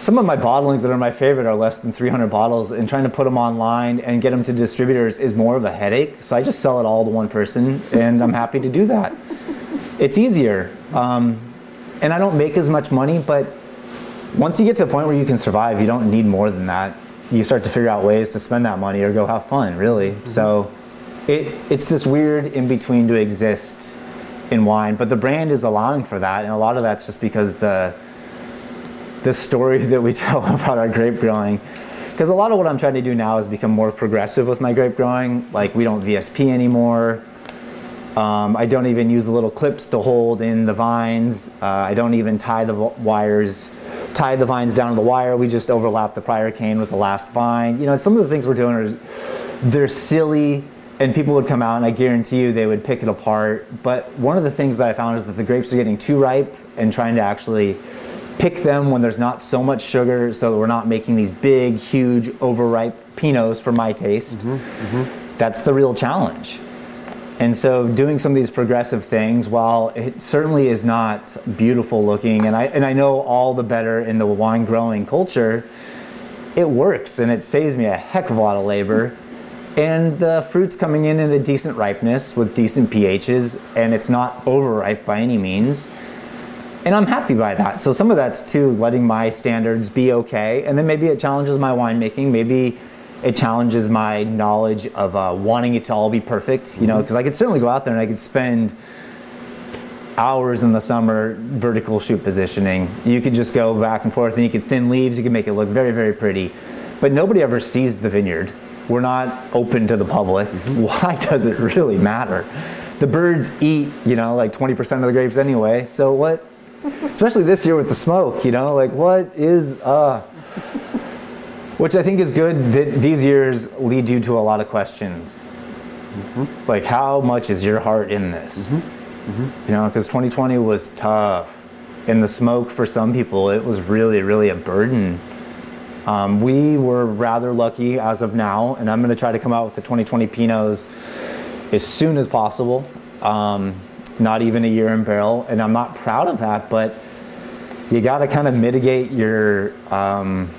B: some of my bottlings that are my favorite are less than 300 bottles, and trying to put them online and get them to distributors is more of a headache. So I just sell it all to one person, and I'm happy to do that. It's easier. Um, and I don't make as much money, but once you get to a point where you can survive, you don't need more than that. You start to figure out ways to spend that money or go have fun, really. Mm-hmm. So it, it's this weird in between to exist in wine, but the brand is allowing for that, and a lot of that's just because the the story that we tell about our grape growing. Because a lot of what I'm trying to do now is become more progressive with my grape growing. Like we don't VSP anymore. Um, I don't even use the little clips to hold in the vines. Uh, I don't even tie the wires, tie the vines down to the wire. We just overlap the prior cane with the last vine. You know, some of the things we're doing are they're silly, and people would come out, and I guarantee you they would pick it apart. But one of the things that I found is that the grapes are getting too ripe and trying to actually pick them when there's not so much sugar so that we're not making these big, huge, overripe Pinots for my taste. Mm-hmm, mm-hmm. That's the real challenge. And so doing some of these progressive things, while it certainly is not beautiful looking, and I, and I know all the better in the wine growing culture, it works and it saves me a heck of a lot of labor. And the fruit's coming in at a decent ripeness with decent pHs, and it's not overripe by any means and I'm happy by that. So some of that's too letting my standards be okay, and then maybe it challenges my winemaking. Maybe it challenges my knowledge of uh, wanting it to all be perfect. You know, because mm-hmm. I could certainly go out there and I could spend hours in the summer vertical shoot positioning. You could just go back and forth, and you could thin leaves. You could make it look very, very pretty, but nobody ever sees the vineyard. We're not open to the public. Mm-hmm. Why does it really matter? the birds eat, you know, like 20% of the grapes anyway. So what? Especially this year with the smoke, you know, like what is uh which I think is good that these years lead you to a lot of questions. Mm-hmm. Like how much is your heart in this? Mm-hmm. Mm-hmm. You know, because 2020 was tough. And the smoke for some people, it was really, really a burden. Um, we were rather lucky as of now, and I'm going to try to come out with the 2020 Pinots as soon as possible. Um, not even a year in barrel, and I'm not proud of that, but you got to kind of mitigate your um,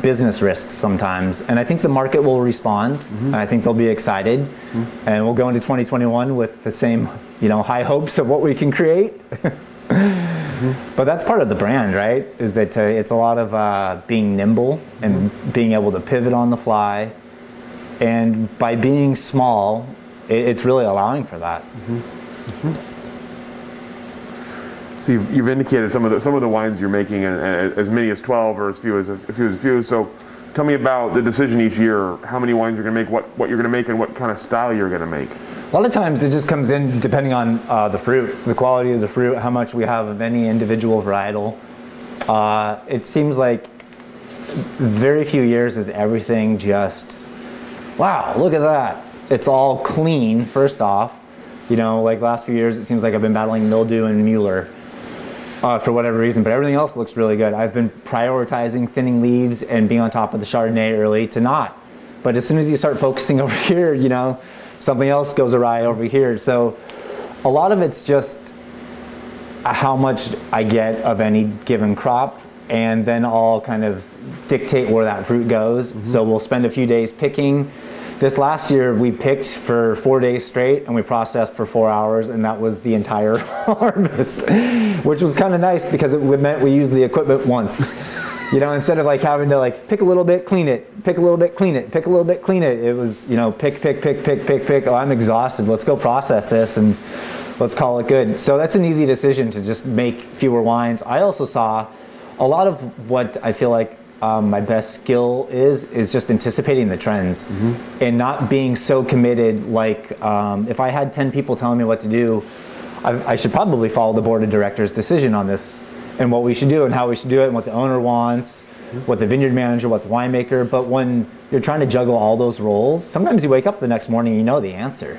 B: business risks sometimes. And I think the market will respond. Mm-hmm. I think they'll be excited, mm-hmm. and we'll go into 2021 with the same, you know, high hopes of what we can create. Mm-hmm. But that's part of the brand, right? Is that uh, it's a lot of uh, being nimble and mm-hmm. being able to pivot on the fly. And by being small, it, it's really allowing for that.
A: So you've, you've, indicated some of the some of the wines you're making, and, and as many as 12 or as few as a, few as a few. So tell me about the decision each year, how many wines you're going to make, what, what you're going to make, and what kind of style you're going to make.
B: A lot of times it just comes in depending on uh, the fruit, the quality of the fruit, how much we have of any individual varietal. Uh, it seems like very few years is everything just, wow, look at that. It's all clean, first off. You know, like last few years, it seems like I've been battling mildew and Mueller. Uh, for whatever reason, but everything else looks really good. I've been prioritizing thinning leaves and being on top of the Chardonnay early to not. But as soon as you start focusing over here, you know, something else goes awry over here. So a lot of it's just how much I get of any given crop, and then I'll kind of dictate where that fruit goes. Mm-hmm. So we'll spend a few days picking. This last year, we picked for four days straight and we processed for four hours, and that was the entire harvest, which was kind of nice because it meant we used the equipment once. You know, instead of like having to like pick a little bit, clean it, pick a little bit, clean it, pick a little bit, clean it. It was, you know, pick, pick, pick, pick, pick, pick. Oh, I'm exhausted. Let's go process this and let's call it good. So that's an easy decision to just make fewer wines. I also saw a lot of what I feel like um, my best skill is is just anticipating the trends mm-hmm. and not being so committed. Like um, if I had ten people telling me what to do, I, I should probably follow the board of directors' decision on this and what we should do and how we should do it and what the owner wants, what the vineyard manager, what the winemaker. But when you're trying to juggle all those roles, sometimes you wake up the next morning, you know the answer.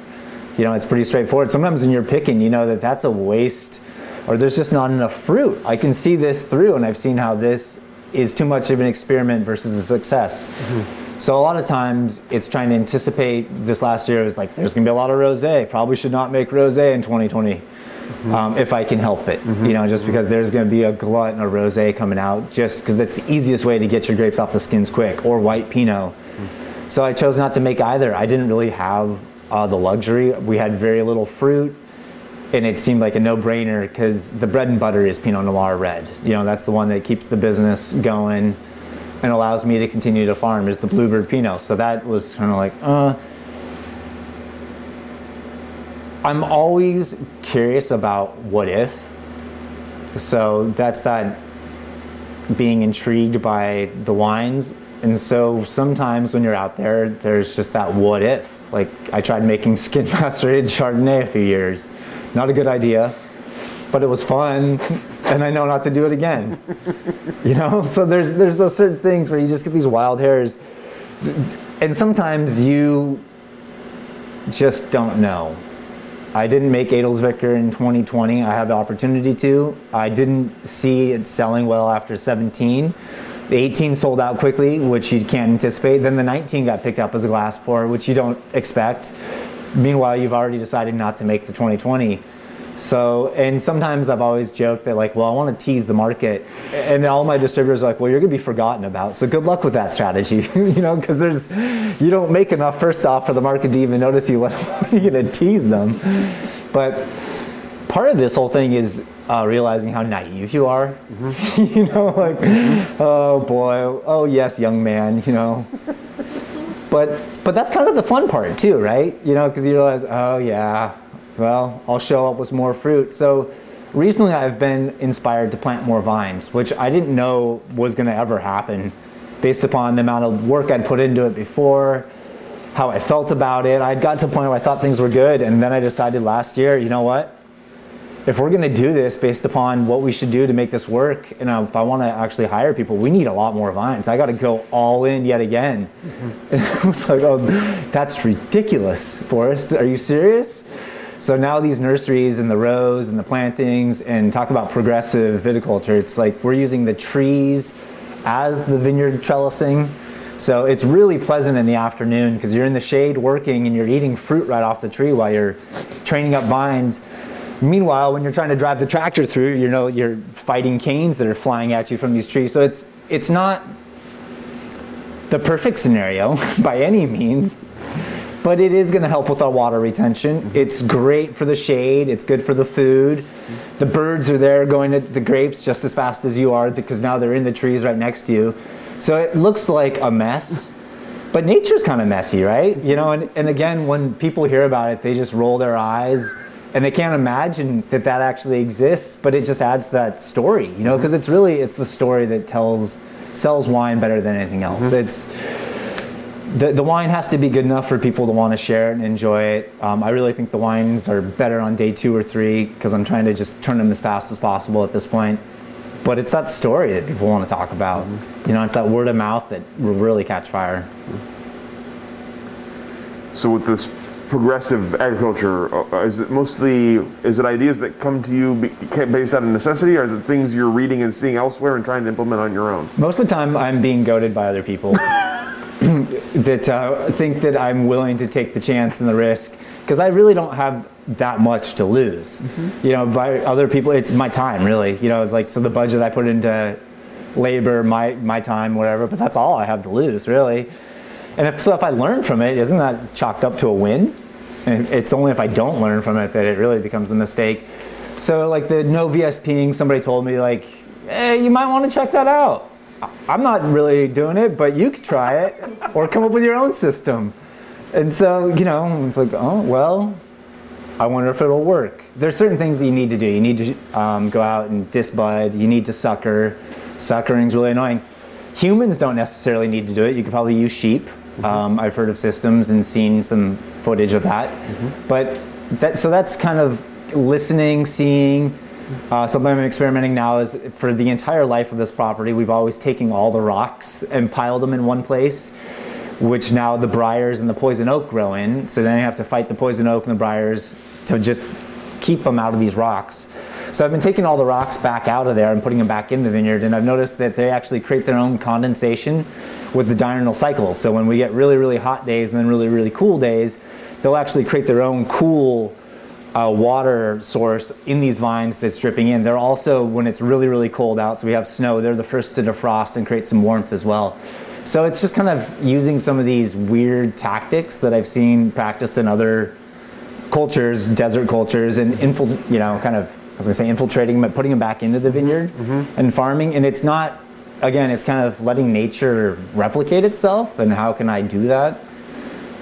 B: You know, it's pretty straightforward. Sometimes when you're picking, you know that that's a waste or there's just not enough fruit. I can see this through and I've seen how this is too much of an experiment versus a success. Mm-hmm. So a lot of times it's trying to anticipate. This last year was like, there's gonna be a lot of rosé. Probably should not make rosé in 2020 mm-hmm. um, if I can help it. Mm-hmm. You know, just because there's going to be a glut and a rosé coming out, just because it's the easiest way to get your grapes off the skins quick, or white Pinot. Mm-hmm. So I chose not to make either. I didn't really have uh, the luxury. We had very little fruit, and it seemed like a no-brainer because the bread and butter is Pinot Noir red. You know, that's the one that keeps the business going and allows me to continue to farm is the Bluebird Pinot. So that was kind of like, uh, I'm always curious about what if. So that's that being intrigued by the wines. And so sometimes when you're out there, there's just that what if. Like I tried making skin macerated Chardonnay a few years. Not a good idea, but it was fun, and I know not to do it again. you know, so there's there's those certain things where you just get these wild hairs, and sometimes you just don't know. I didn't make Edelzwicker in 2020. I had the opportunity to. I didn't see it selling well after 17. The 18 sold out quickly, which you can't anticipate. Then the 19 got picked up as a glass pour, which you don't expect. Meanwhile, you've already decided not to make the 2020. So, and sometimes I've always joked that like, well, I want to tease the market, and all my distributors are like, well, you're gonna be forgotten about. So good luck with that strategy, you know, because there's, you don't make enough first off for the market to even notice you. Let you gonna tease them, but part of this whole thing is uh, realizing how naive you are. Mm-hmm. you know, like, mm-hmm. oh boy, oh yes, young man, you know. But but that's kind of the fun part too, right? You know, because you realize, oh yeah, well, I'll show up with more fruit. So recently I've been inspired to plant more vines, which I didn't know was to ever happen based upon the amount of work I'd put into it before. how I felt about it. I'd got to a point where I thought things were good, and then I decided last year, you know what? If we're going to do this based upon what we should do to make this work, and if I want to actually hire people, we need a lot more vines. I got to go all in yet again. Mm-hmm. And I was like, oh, that's ridiculous, Forrest. Are you serious? So now these nurseries and the rows and the plantings and talk about progressive viticulture. It's like we're using the trees as the vineyard trellising so it's really pleasant in the afternoon because you're in the shade working and you're eating fruit right off the tree while you're training up vines. Meanwhile, when you're trying to drive the tractor through, you know you're fighting canes that are flying at you from these trees. So it's it's not the perfect scenario by any means, but it is going to help with our water retention. Mm-hmm. It's great for the shade. It's good for the food. The birds are there going to the grapes just as fast as you are because now they're in the trees right next to you. So it looks like a mess, but nature's kind of messy, right? You know, and, and again, when people hear about it, they just roll their eyes and they can't imagine that that actually exists, but it just adds to that story, you know, because mm-hmm. it's really, it's the story that tells, sells wine better than anything else. Mm-hmm. It's, the, the wine has to be good enough for people to want to share it and enjoy it. Um, I really think the wines are better on day two or three because I'm trying to just turn them as fast as possible at this point but it's that story that people want to talk about. Mm-hmm. You know, it's that word of mouth that will really catch fire.
A: So with this progressive agriculture, uh, is it mostly is it ideas that come to you based out of necessity, or is it things you're reading and seeing elsewhere and trying to implement on your own?
B: Most of the time, I'm being goaded by other people that uh, think that I'm willing to take the chance and the risk because I really don't have that much to lose. Mm-hmm. You know, by other people, it's my time really. You know, like so the budget I put into labor, my my time, whatever. But that's all I have to lose really. And if, so if I learn from it, isn't that chalked up to a win? It's only if I don't learn from it that it really becomes a mistake. So like the no VSPing, somebody told me like, hey, you might want to check that out. I'm not really doing it, but you could try it or come up with your own system. And so, you know, it's like, oh, well, I wonder if it'll work. There's certain things that you need to do. You need to um, go out and disbud. You need to sucker. Suckering is really annoying. Humans don't necessarily need to do it. You could probably use sheep. Mm-hmm. Um, I've heard of systems and seen some footage of that. Mm-hmm. But that, so that's kind of listening, seeing. Uh, something I'm experimenting now is for the entire life of this property, we've always taken all the rocks and piled them in one place which now the briars and the poison oak grow in. So then you have to fight the poison oak and the briars to just keep them out of these rocks. So I've been taking all the rocks back out of there and putting them back in the vineyard, and I've noticed that they actually create their own condensation with the diurnal cycles. So when we get really, really hot days and then really, really cool days, they'll actually create their own cool uh, water source in these vines that's dripping in. They're also, when it's really, really cold out, so we have snow, they're the first to defrost and create some warmth as well. So it's just kind of using some of these weird tactics that I've seen practiced in other cultures, desert cultures, and infil- you know, kind of I was gonna say infiltrating, but putting them back into the vineyard mm-hmm. and farming. And it's not, again, it's kind of letting nature replicate itself. And how can I do that?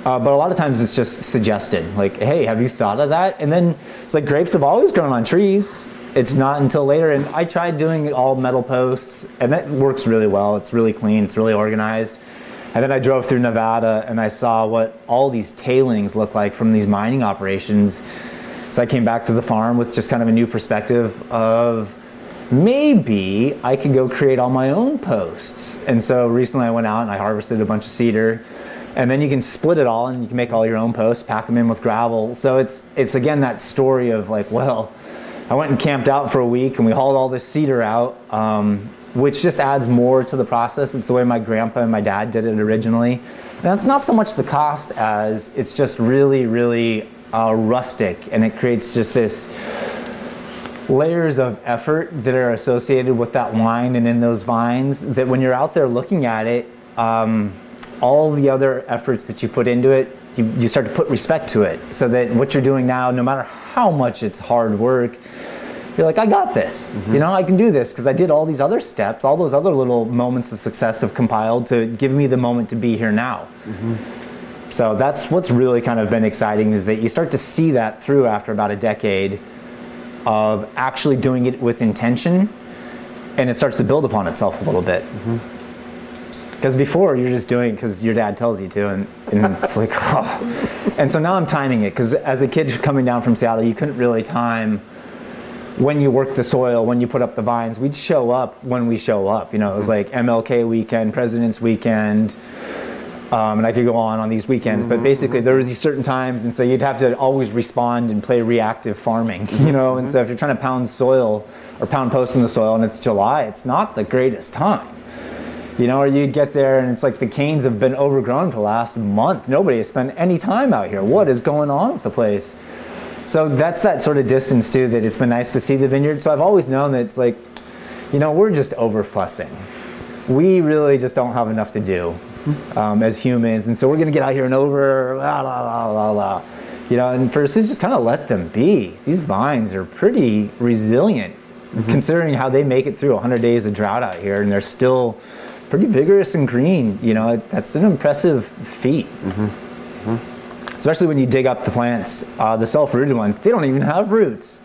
B: Uh, but a lot of times it's just suggested, like, hey, have you thought of that? And then it's like grapes have always grown on trees it's not until later. And I tried doing all metal posts, and that works really well. It's really clean, it's really organized. And then I drove through Nevada and I saw what all these tailings look like from these mining operations. So I came back to the farm with just kind of a new perspective of maybe I could go create all my own posts. And so recently I went out and I harvested a bunch of cedar. And then you can split it all and you can make all your own posts, pack them in with gravel. So it's it's again that story of like, well, I went and camped out for a week and we hauled all this cedar out, um, which just adds more to the process. It's the way my grandpa and my dad did it originally. And it's not so much the cost as it's just really, really uh, rustic and it creates just this layers of effort that are associated with that wine and in those vines that when you're out there looking at it, um, all the other efforts that you put into it, you, you start to put respect to it so that what you're doing now, no matter how much it's hard work, you're like, I got this. Mm-hmm. You know, I can do this because I did all these other steps, all those other little moments of success have compiled to give me the moment to be here now. Mm-hmm. So that's what's really kind of been exciting is that you start to see that through after about a decade of actually doing it with intention and it starts to build upon itself a little bit. Mm-hmm. Because before you're just doing because your dad tells you to, and, and it's like, oh. And so now I'm timing it because as a kid coming down from Seattle, you couldn't really time when you work the soil, when you put up the vines. We'd show up when we show up. You know, it was like MLK weekend, President's weekend. Um, and I could go on on these weekends, but basically there were these certain times, and so you'd have to always respond and play reactive farming, you know. And so if you're trying to pound soil or pound post in the soil, and it's July, it's not the greatest time, you know. Or you'd get there and it's like the canes have been overgrown for the last month. Nobody has spent any time out here. What is going on with the place? So that's that sort of distance too. That it's been nice to see the vineyard. So I've always known that it's like, you know, we're just over fussing. We really just don't have enough to do um, as humans, and so we're gonna get out here and over la la la la la, you know. And first, is just kind of let them be. These vines are pretty resilient, considering how they make it through 100 days of drought out here, and they're still pretty vigorous and green. You know, that's an impressive feat. Especially when you dig up the plants, uh, the self-rooted ones, they don't even have roots.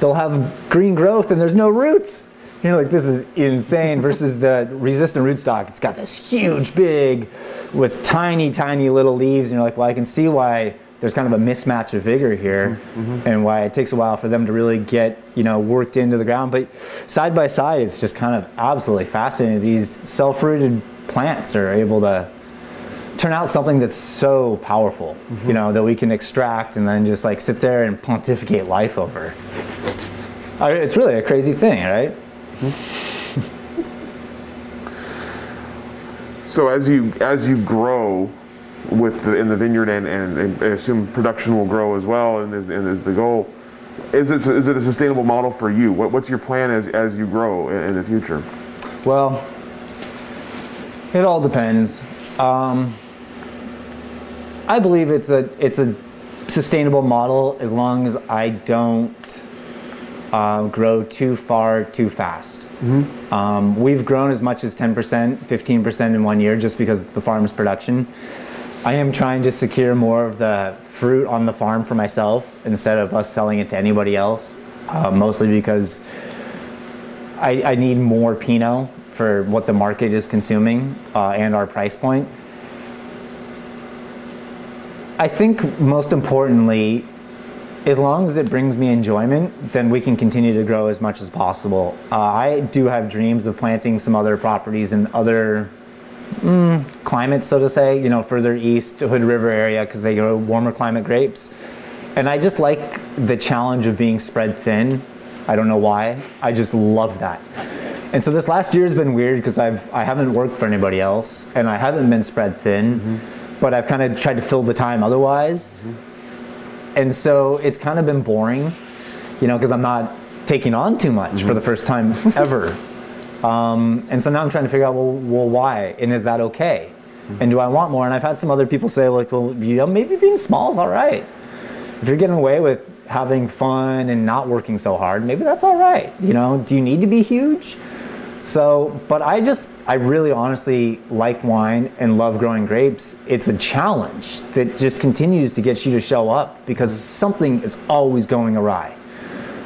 B: They'll have green growth and there's no roots. You're like, this is insane. Versus the resistant rootstock, it's got this huge, big, with tiny, tiny little leaves, and you're like, well, I can see why there's kind of a mismatch of vigor here, mm-hmm. Mm-hmm. and why it takes a while for them to really get, you know, worked into the ground. But side by side, it's just kind of absolutely fascinating. These self-rooted plants are able to turn out something that's so powerful, mm-hmm. you know, that we can extract and then just like sit there and pontificate life over. I, it's really a crazy thing, right?
A: So as you as you grow with the, in the vineyard and, and, I assume production will grow as well and is, and is the goal. Is it, is it a sustainable model for you? What, what's your plan as, as you grow in, in the future?
B: Well, it all depends. Um, I believe it's a it's a sustainable model as long as I don't uh, grow too far too fast. Um, we've grown as much as 10%, 15% in one year just because of the farm's production. I am trying to secure more of the fruit on the farm for myself instead of us selling it to anybody else, uh, mostly because I, I need more Pinot for what the market is consuming uh, and our price point. I think most importantly, as long as it brings me enjoyment, then we can continue to grow as much as possible. Uh, I do have dreams of planting some other properties in other mm, climates, so to say, you know, further east, Hood River area, because they grow warmer climate grapes. And I just like the challenge of being spread thin. I don't know why. I just love that. And so this last year has been weird because I've I haven't worked for anybody else and I haven't been spread thin, but I've kind of tried to fill the time otherwise. And so it's kind of been boring, you know, because I'm not taking on too much for the first time ever. Um, and so now I'm trying to figure out, well, well, why? And is that okay? And do I want more? And I've had some other people say, like, well, you know, maybe being small is all right. If you're getting away with having fun and not working so hard, maybe that's all right. You know, do you need to be huge? So, but I just, I really honestly like wine and love growing grapes. It's a challenge that just continues to get you to show up because mm-hmm. something is always going awry.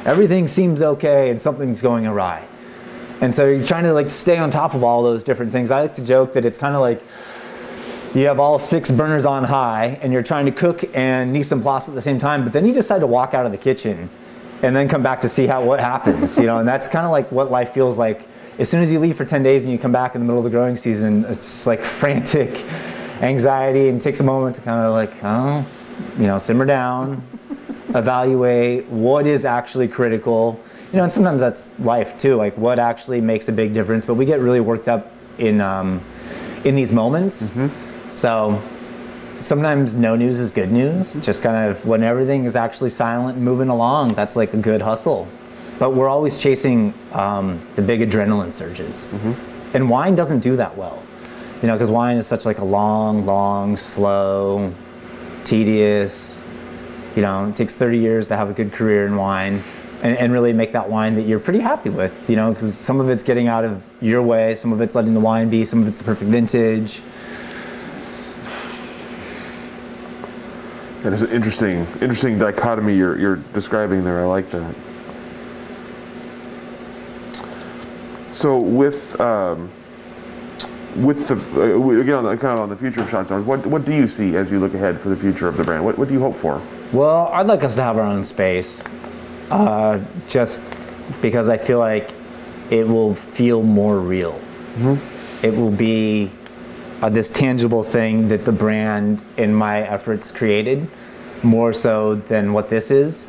B: Everything seems okay and something's going awry. And so you're trying to like stay on top of all those different things. I like to joke that it's kind of like you have all six burners on high and you're trying to cook and mise en place at the same time, but then you decide to walk out of the kitchen and then come back to see how what happens, you know, and that's kind of like what life feels like. As soon as you leave for 10 days and you come back in the middle of the growing season, it's like frantic anxiety and it takes a moment to kind of like, oh, you know, simmer down, evaluate what is actually critical. You know, and sometimes that's life too, like what actually makes a big difference. But we get really worked up in um, in these moments. So sometimes no news is good news. Just kind of when everything is actually silent and moving along, that's like a good hustle. But we're always chasing um, the big adrenaline surges, and wine doesn't do that well. You know, because wine is such like a long, long, slow, tedious. You know, it takes 30 years to have a good career in wine. And, and really make that wine that you're pretty happy with, you know, because some of it's getting out of your way, some of it's letting the wine be, some of it's the perfect vintage.
A: That is an interesting, interesting dichotomy you're, you're describing there. I like that. So with um, with the uh, again on the, kind of on the future of Schaad Cellars, what what do you see as you look ahead for the future of the brand? What what do you hope for?
B: Well, I'd like us to have our own space, uh, just because I feel like it will feel more real. It will be uh, this tangible thing that the brand in my efforts created, more so than what this is.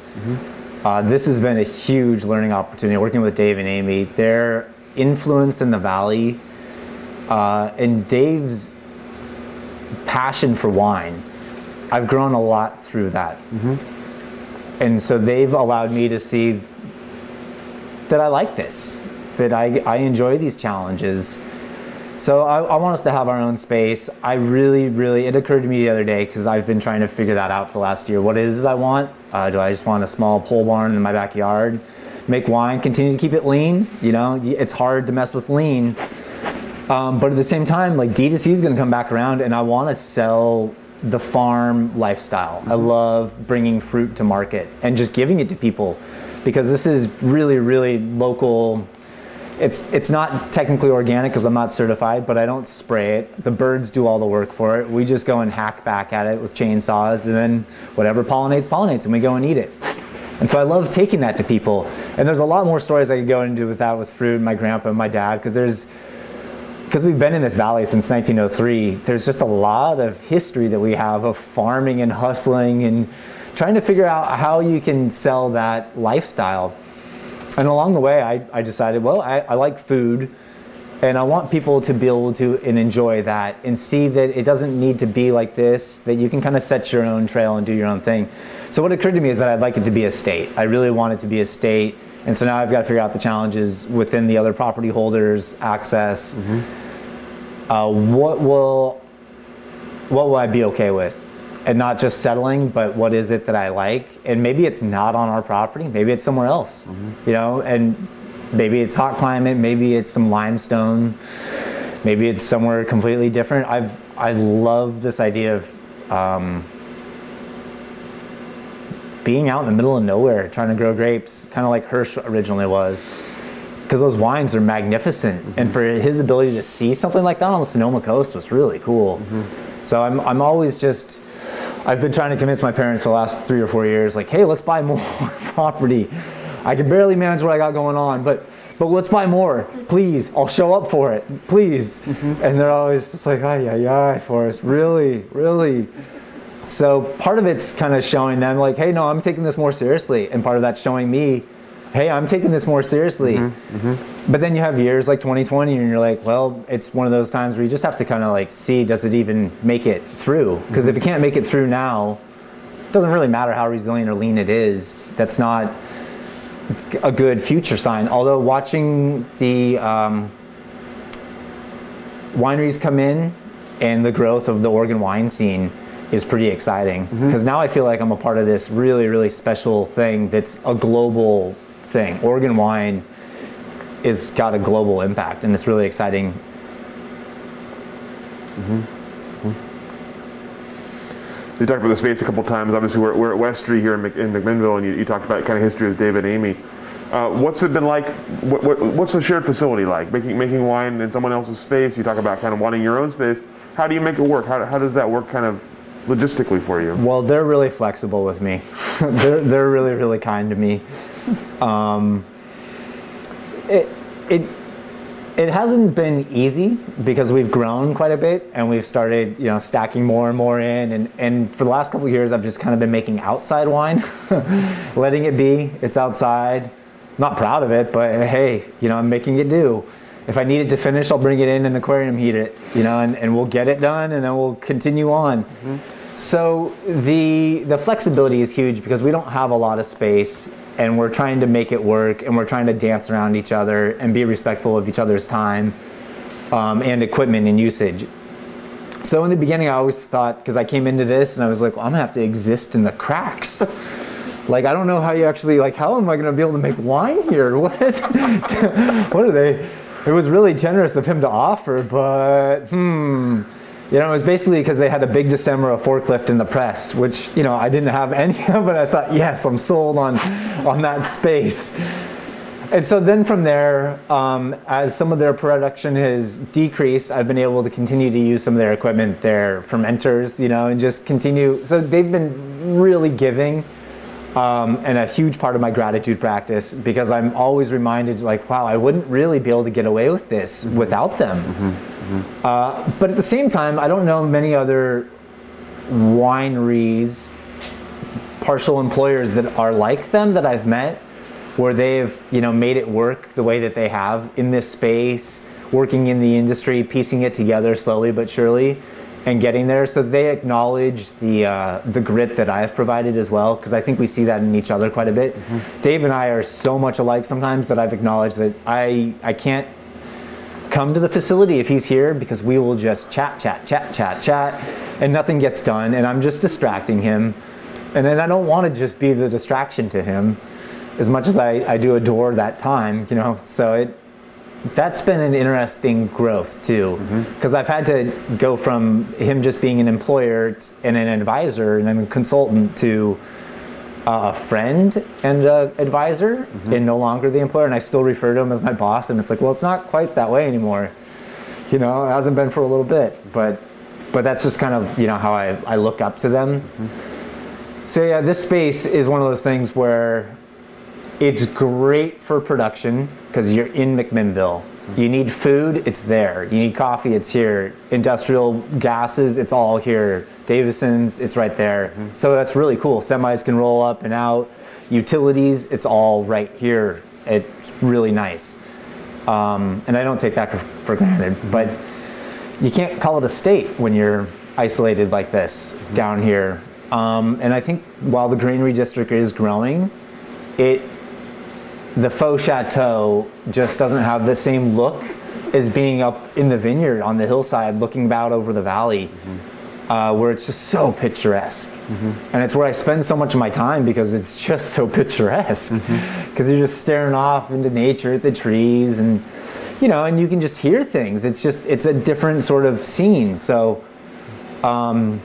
B: Uh, this has been a huge learning opportunity. Working with Dave and Amy, their influence in the valley, uh, and Dave's passion for wine. I've grown a lot through that. And so they've allowed me to see that I like this, that I, I enjoy these challenges. So I, I want us to have our own space. I really, really, it occurred to me the other day because I've been trying to figure that out for the last year. What it is I want? Uh, do I just want a small pole barn in my backyard? Make wine, continue to keep it lean. You know, it's hard to mess with lean. Um, but at the same time, like D2C is going to come back around, and I want to sell the farm lifestyle. I love bringing fruit to market and just giving it to people because this is really, really local. It's it's not technically organic because I'm not certified, but I don't spray it. The birds do all the work for it. We just go and hack back at it with chainsaws, and then whatever pollinates pollinates, and we go and eat it. And so I love taking that to people. And there's a lot more stories I could go into with that with fruit, my grandpa, and my dad, because there's because we've been in this valley since 1903, there's just a lot of history that we have of farming and hustling and trying to figure out how you can sell that lifestyle. And along the way, I, I decided, well, I, I like food and I want people to be able to and enjoy that and see that it doesn't need to be like this, that you can kind of set your own trail and do your own thing. So what occurred to me is that I'd like it to be a state. I really want it to be a state. And so now I've got to figure out the challenges within the other property holders, access. Uh, what will what will I be okay with? And not just settling, but what is it that I like? And maybe it's not on our property, maybe it's somewhere else. You know, and maybe it's hot climate, maybe it's some limestone, maybe it's somewhere completely different. I've I love this idea of um, being out in the middle of nowhere trying to grow grapes, kind of like Hirsch originally was. Because those wines are magnificent, and for his ability to see something like that on the Sonoma coast was really cool. So I'm, I'm always just, I've been trying to convince my parents for the last three or four years, like, hey, let's buy more property. I can barely manage what I got going on, but but let's buy more, please. I'll show up for it, please. Mm-hmm. And they're always just like, ay, ay, ay, Forrest, really, really. So part of it's kind of showing them like, hey, no, I'm taking this more seriously, and part of that's showing me, hey, I'm taking this more seriously. Mm-hmm. Mm-hmm. But then you have years like 2020, and you're like, well, it's one of those times where you just have to kind of like see, does it even make it through? Because if it can't make it through now, it doesn't really matter how resilient or lean it is. That's not a good future sign. Although watching the um, wineries come in and the growth of the Oregon wine scene is pretty exciting because now I feel like I'm a part of this really, really special thing that's a global thing. Oregon wine is got a global impact and it's really exciting.
A: You talked about the space a couple times. Obviously, we're, we're at Westrey here in, Mc, in McMinnville, and you, you talked about kind of history with David and Amy. Uh, what's it been like? What, what, what's the shared facility like? Making making wine in someone else's space. You talk about kind of wanting your own space. How do you make it work? How, how does that work kind of logistically for you?
B: Well, they're really flexible with me. they're, they're really, really kind to me. Um, it, it, it hasn't been easy because we've grown quite a bit and we've started, you know, stacking more and more in. And, and for the last couple of years, I've just kind of been making outside wine, letting it be. It's outside. Not proud of it, but hey, you know, I'm making it do. If I need it to finish, I'll bring it in and aquarium heat it, you know, and, and we'll get it done and then we'll continue on. Mm-hmm. So the the flexibility is huge because we don't have a lot of space and we're trying to make it work and we're trying to dance around each other and be respectful of each other's time um, and equipment and usage. So in the beginning, I always thought because I came into this and I was like, well, I'm gonna have to exist in the cracks. like I don't know how you actually like how am I gonna be able to make wine here? What? what are they? It was really generous of him to offer, but hmm. You know, it was basically because they had a big destemmer forklift in the press, which you know I didn't have any of, but I thought, yes, I'm sold on on that space. and so then from there, um, as some of their production has decreased, I've been able to continue to use some of their equipment, their fermenters, you know, and just continue. So they've been really giving. Um, and a huge part of my gratitude practice because I'm always reminded, like, wow, I wouldn't really be able to get away with this without them. Uh, but at the same time, I don't know many other wineries, partial employers that are like them that I've met, where they've you know made it work the way that they have in this space, working in the industry, piecing it together slowly but surely, and getting there. So they acknowledge the uh, the grit that I've provided as well, because I think we see that in each other quite a bit. Dave and I are so much alike sometimes that I've acknowledged that I I can't come to the facility if he's here because we will just chat, chat, chat, chat, chat, and nothing gets done, and I'm just distracting him. And then I don't want to just be the distraction to him as much as I, I do adore that time, you know. So it that's been an interesting growth too, mm-hmm. because I've had to go from him just being an employer and an advisor and then a consultant to a friend and a advisor mm-hmm. and no longer the employer and I still refer to him as my boss and it's like well it's not quite that way anymore. You know it hasn't been for a little bit but but that's just kind of you know how I, I look up to them. Mm-hmm. So yeah this space is one of those things where it's great for production because you're in McMinnville you need food it's there. You need coffee it's here. Industrial gases it's all here. Davison's it's right there. So that's really cool. Semis can roll up and out. Utilities it's all right here. It's really nice. Um, and i don't take that for granted but you can't call it a state when you're isolated like this down here. Um, and i think while the granary district is growing it the faux chateau just doesn't have the same look as being up in the vineyard on the hillside looking out over the valley uh, where it's just so picturesque. And it's where i spend so much of my time because it's just so picturesque. Because you're just staring off into nature at the trees and you know and you can just hear things. It's just it's a different sort of scene. So um,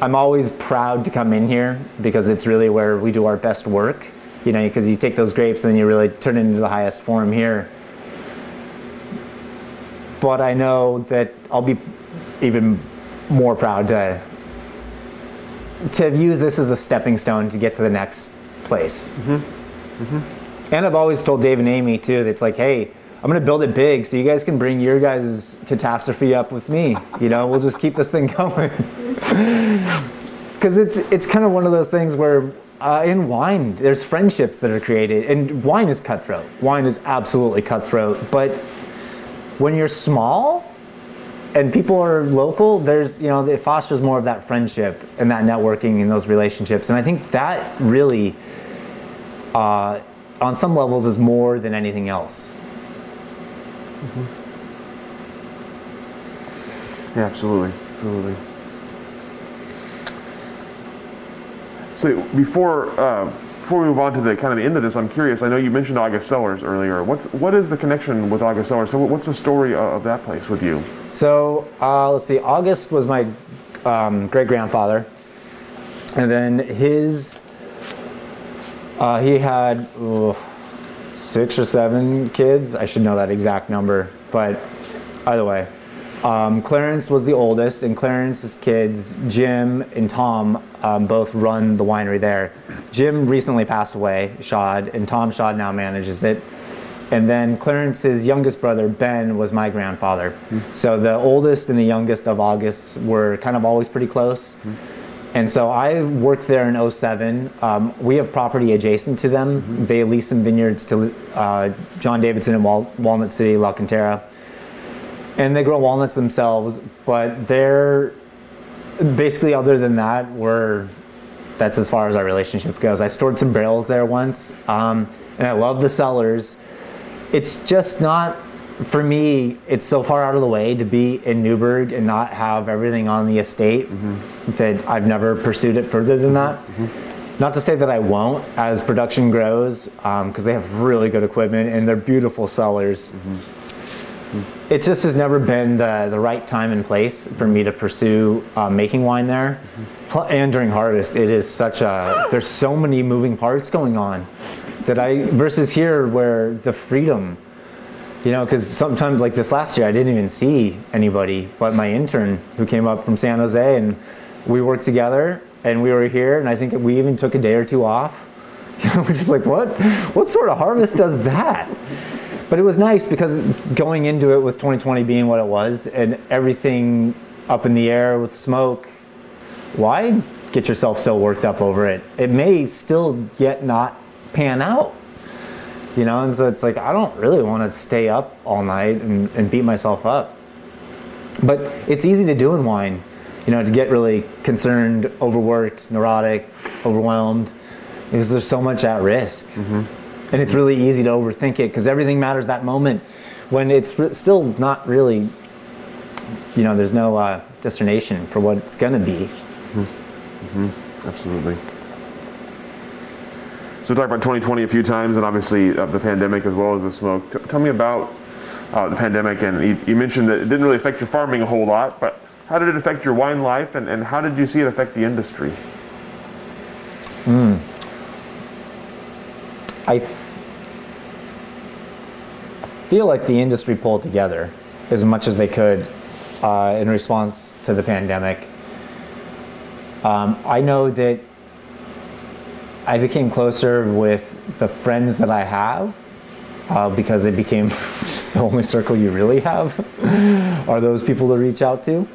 B: i'm always proud to come in here because it's really where we do our best work you know, because you take those grapes and then you really turn it into the highest form here. But I know that I'll be even more proud to to have used this as a stepping stone to get to the next place. Mm-hmm. Mm-hmm. And I've always told Dave and Amy too that it's like, hey, I'm gonna build it big so you guys can bring your guys' catastrophe up with me. You know, we'll just keep this thing going. Because it's it's kind of one of those things where uh, in wine there's friendships that are created, and wine is cutthroat. Wine is absolutely cutthroat. But when you're small and people are local, there's you know it fosters more of that friendship and that networking and those relationships. And I think that really, uh, on some levels, is more than anything else.
A: Yeah, absolutely, absolutely. So before uh, before we move on to the kind of the end of this, I'm curious. I know you mentioned August Cellars earlier. What's what is the connection with August Cellars? So what's the story of, that place with you?
B: So uh, let's see. August was my um, great grandfather, and then his uh, he had oh, six or seven kids. I should know that exact number, but either way, um, Clarence was the oldest, and Clarence's kids, Jim and Tom, um, both run the winery there. Jim recently passed away, Schaad, and Tom Schaad now manages it. And then Clarence's youngest brother, Ben, was my grandfather. So the oldest and the youngest of Augusts were kind of always pretty close. And so I worked there in 07. Um, we have property adjacent to them. They lease some vineyards to uh, John Davidson in Wal- Walnut City, La Cantera. And they grow walnuts themselves, but they're basically, other than that, we're that's as far as our relationship goes. I stored some barrels there once, um, and I love the cellars. It's just not for me. It's so far out of the way to be in Newberg and not have everything on the estate mm-hmm. that I've never pursued it further than that. Mm-hmm. Not to say that I won't as production grows, um, because they have really good equipment and they're beautiful cellars. Mm-hmm. It just has never been the, the right time and place for me to pursue uh, making wine there. Pl- And during harvest, it is such a, there's so many moving parts going on. that I versus here where the freedom, you know, because sometimes like this last year I didn't even see anybody but my intern who came up from San Jose and we worked together and we were here and I think we even took a day or two off. we're just like, what? What sort of harvest does that? But it was nice because going into it with 2020 being what it was and everything up in the air with smoke, why get yourself so worked up over it? It may still yet not pan out. You know, and so it's like I don't really want to stay up all night and, and beat myself up. But it's easy to do in wine, you know, to get really concerned, overworked, neurotic, overwhelmed, because there's so much at risk. Mm-hmm. And it's really easy to overthink it because everything matters that moment when it's re- still not really, you know, there's no uh, destination for what it's going to be.
A: Absolutely. So, talk about 2020 a few times, and obviously uh, the pandemic as well as the smoke. T- tell me about uh, the pandemic, and you, you mentioned that it didn't really affect your farming a whole lot, but how did it affect your wine life, and, and how did you see it affect the industry?
B: I th- feel like the industry pulled together as much as they could uh, in response to the pandemic. Um, I know that I became closer with the friends that I have uh, because it became the only circle you really have are those people to reach out to.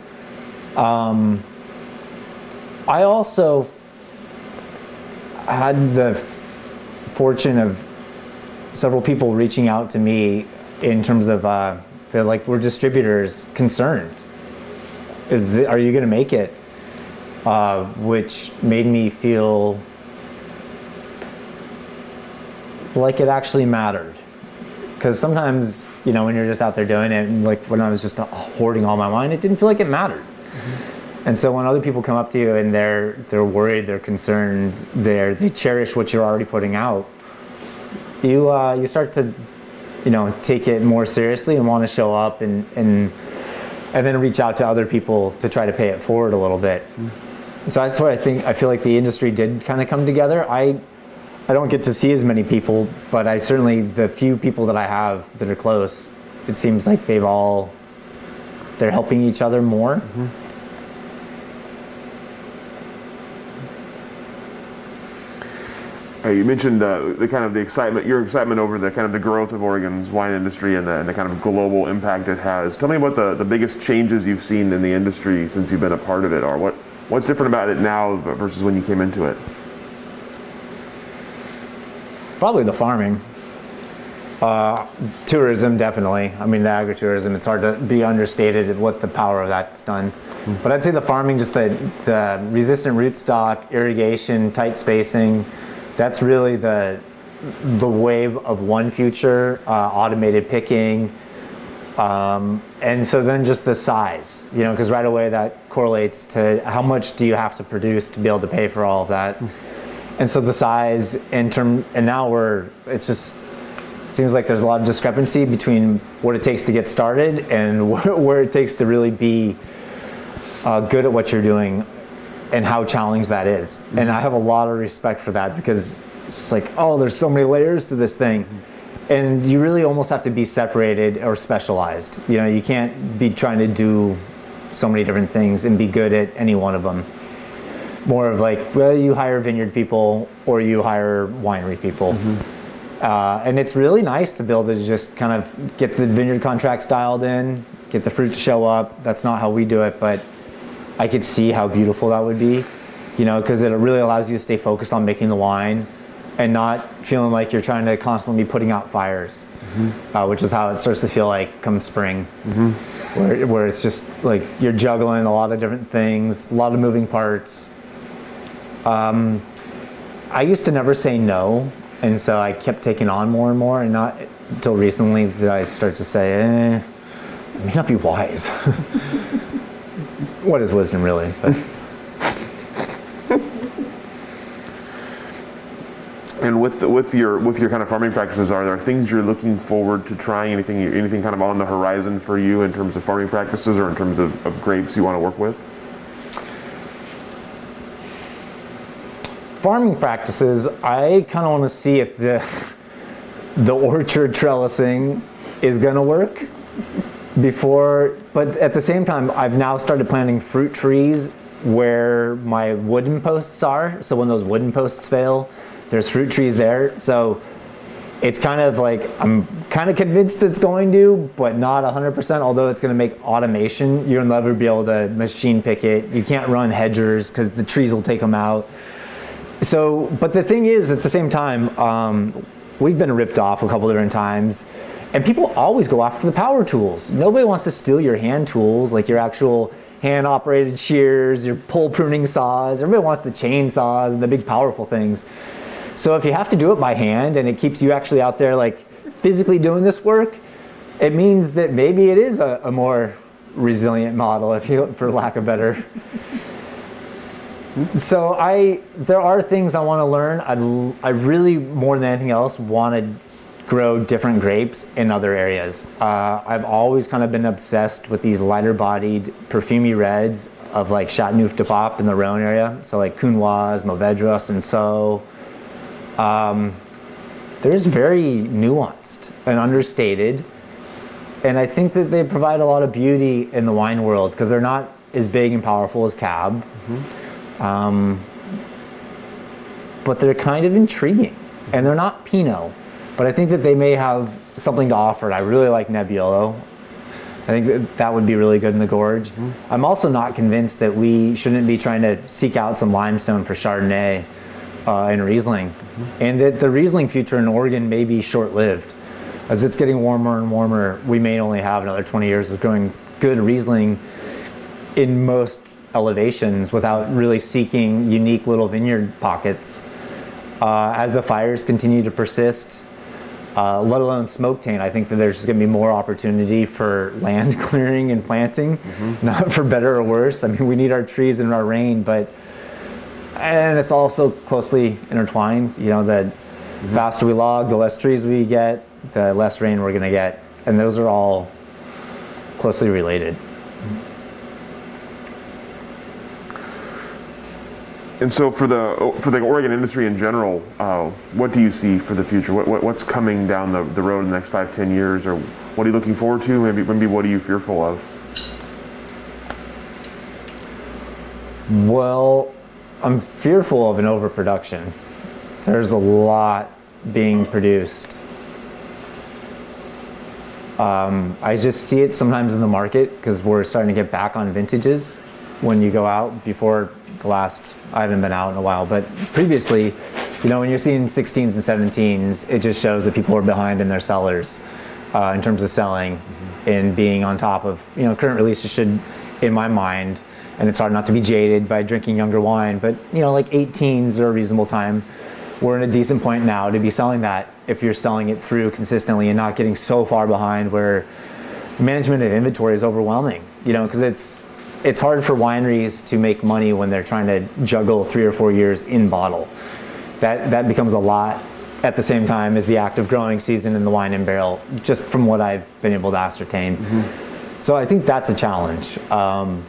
B: Um, I also had the fortune of several people reaching out to me in terms of uh, they're like we're distributors concerned. Is the, are you going to make it? Uh, which made me feel like it actually mattered. Because sometimes you know when you're just out there doing it and like when i was just uh, hoarding all my wine it didn't feel like it mattered. And so when other people come up to you and they're they're worried, they're concerned, they're they cherish what you're already putting out, you uh, you start to, you know, take it more seriously and want to show up and and and then reach out to other people to try to pay it forward a little bit. Mm-hmm. So that's what I think. I feel like the industry did kind of come together. I I don't get to see as many people, but I certainly the few people that I have that are close, it seems like they've all they're helping each other more. Mm-hmm.
A: Uh, you mentioned uh, the kind of the excitement, your excitement over the kind of the growth of Oregon's wine industry and the, and the kind of global impact it has. Tell me about the, the biggest changes you've seen in the industry since you've been a part of it, or what what's different about it now versus when you came into it.
B: Probably the farming. Uh, tourism, definitely. I mean, the agritourism, it's hard to be understated what the power of that's done. But I'd say the farming, just the, the resistant rootstock, irrigation, tight spacing, that's really the, the wave of one future, uh, automated picking. Um, and so then just the size, you know, because right away that correlates to how much do you have to produce to be able to pay for all of that. And so the size in term, and now we're, it's just, seems like there's a lot of discrepancy between what it takes to get started and where, it takes to really be uh, good at what you're doing and how challenging that is. And I have a lot of respect for that because it's like, oh, there's so many layers to this thing. And you really almost have to be separated or specialized. You know, you can't be trying to do so many different things and be good at any one of them. More of like, well, you hire vineyard people or you hire winery people. Uh, and it's really nice to be able to just kind of get the vineyard contracts dialed in, get the fruit to show up. That's not how we do it, but I could see how beautiful that would be, you know, because it really allows you to stay focused on making the wine and not feeling like you're trying to constantly be putting out fires, uh, which is how it starts to feel like come spring, where, where it's just like you're juggling a lot of different things, a lot of moving parts. Um, I used to never say no, and so I kept taking on more and more, and not until recently did I start to say, eh, it may not be wise. what is wisdom really?
A: And with with your with your kind of farming practices, are there things you're looking forward to trying? Anything anything kind of on the horizon for you in terms of farming practices or in terms of, of grapes you want to work with?
B: farming practices, I kind of want to see if the the orchard trellising is going to work before. But at the same time, I've now started planting fruit trees where my wooden posts are. So when those wooden posts fail, there's fruit trees there. So it's kind of like I'm kind of convinced it's going to, but not 100%. Although it's going to make automation, you'll never be able to machine pick it. You can't run hedgers because the trees will take them out. So, but the thing is, at the same time, um, we've been ripped off a couple different times, and people always go after the power tools. Nobody wants to steal your hand tools, like your actual hand operated shears, your pole pruning saws. Everybody wants the chainsaws and the big powerful things. So if you have to do it by hand and it keeps you actually out there like physically doing this work, it means that maybe it is a, a more resilient model, if you, for lack of better. so I, there are things I want to learn. I, I really, more than anything else, want to grow different grapes in other areas. Uh, I've always kind of been obsessed with these lighter bodied, perfumey reds of like Chateauneuf-du-Pape in the Rhone area. So like Counoise, Mourvedre, and so um, they're just very nuanced and understated. And I think that they provide a lot of beauty in the wine world because they're not as big and powerful as Cab. Mm-hmm. Um, but they're kind of intriguing. And they're not Pinot. But I think that they may have something to offer. I really like Nebbiolo. I think that, that would be really good in the gorge. Mm-hmm. I'm also not convinced that we shouldn't be trying to seek out some limestone for Chardonnay uh, and Riesling, mm-hmm. and that the Riesling future in Oregon may be short-lived. As it's getting warmer and warmer, we may only have another 20 years of growing good Riesling in most elevations without really seeking unique little vineyard pockets. Uh, as the fires continue to persist, uh, let alone smoke taint, I think that there's going to be more opportunity for land clearing and planting, mm-hmm. not for better or worse. I mean, we need our trees and our rain, but and it's also closely intertwined. You know, the mm-hmm. faster we log, the less trees we get, the less rain we're going to get, and those are all closely related.
A: And so, for the for the Oregon industry in general, uh, what do you see for the future? What, what, what's coming down the, the road in the next five, ten years, or what are you looking forward to? Maybe maybe what are you fearful of?
B: Well, I'm fearful of an overproduction. There's a lot being produced. Um, I just see it sometimes in the market because we're starting to get back on vintages when you go out before the last, I haven't been out in a while, but previously, you know, when you're seeing 16s and 17s, it just shows that people are behind in their cellars uh, in terms of selling mm-hmm. and being on top of, you know, current releases should, in my mind, and it's hard not to be jaded by drinking younger wine. But you know, like 18s are a reasonable time. We're in a decent point now to be selling that if you're selling it through consistently and not getting so far behind where management of inventory is overwhelming. You know, because it's it's hard for wineries to make money when they're trying to juggle three or four years in bottle. That that becomes a lot at the same time as the active growing season in the wine and barrel, just from what I've been able to ascertain. Mm-hmm. So I think that's a challenge. Um,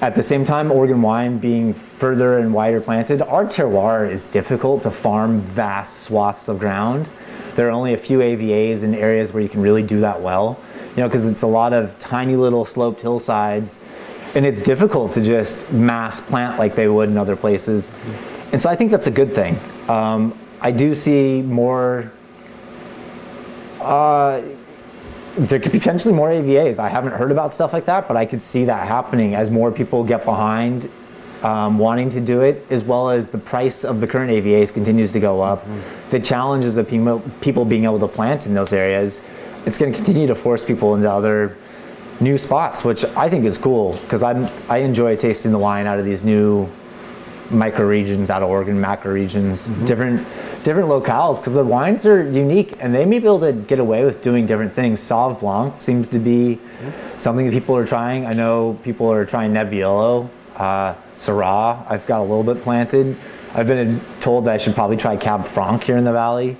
B: at the same time, Oregon wine being further and wider planted, our terroir is difficult to farm vast swaths of ground. There are only a few AVAs in areas where you can really do that well, you know, because it's a lot of tiny little sloped hillsides, and it's difficult to just mass plant like they would in other places. And so I think that's a good thing. Um, I do see more. Uh, there could be potentially more AVAs. I haven't heard about stuff like that, but I could see that happening as more people get behind um, wanting to do it, as well as the price of the current AVAs continues to go up. Mm-hmm. The challenges of people, people being able to plant in those areas, it's going to continue to force people into other new spots, which I think is cool because I I enjoy tasting the wine out of these new micro regions out of Oregon, macro regions, mm-hmm. different different locales because the wines are unique and they may be able to get away with doing different things. Sauv Blanc seems to be mm-hmm. something that people are trying. I know people are trying Nebbiolo, uh, Syrah. I've got a little bit planted. I've been told that I should probably try Cab Franc here in the valley.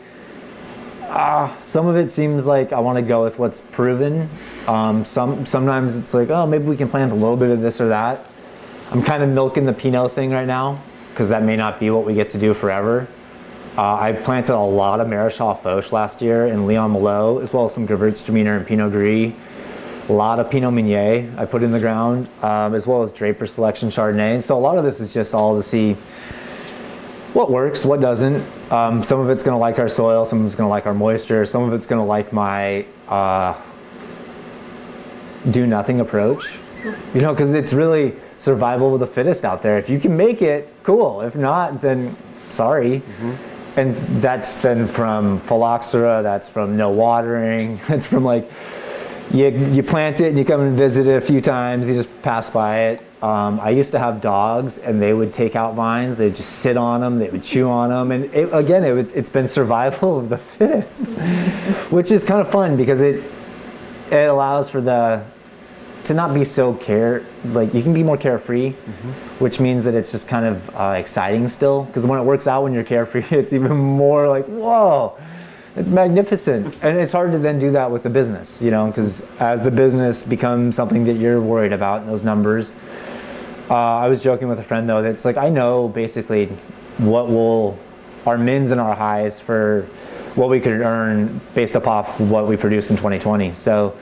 B: Uh, some of it seems like I want to go with what's proven. Um, some sometimes it's like, oh, maybe we can plant a little bit of this or that. I'm kind of milking the Pinot thing right now because that may not be what we get to do forever. Uh, I planted a lot of Maréchal Foch last year and Leon Millot, as well as some Gewürztraminer and Pinot Gris. A lot of Pinot Meunier I put in the ground, um, as well as Draper Selection Chardonnay. So a lot of this is just all to see what works, what doesn't. Um, some of it's going to like our soil, some of it's going to like our moisture, some of it's going to like my uh, do nothing approach. You know, because it's really survival of the fittest out there. If you can make it, cool. If not, then sorry. Mm-hmm. And that's then from phylloxera, that's from no watering, it's from like, you, you plant it and you come and visit it a few times, you just pass by it. Um, I used to have dogs and they would take out vines, they'd just sit on them, they would chew on them. And it, again, it was, it's been survival of the fittest, which is kind of fun because it, it allows for the to not be so care like you can be more carefree mm-hmm. which means that it's just kind of uh, exciting still because when it works out when you're carefree it's even more like whoa it's magnificent and it's hard to then do that with the business you know because as the business becomes something that you're worried about those numbers uh, i was joking with a friend though that it's like i know basically what will our mins and our highs for what we could earn based upon what we produce in 2020 so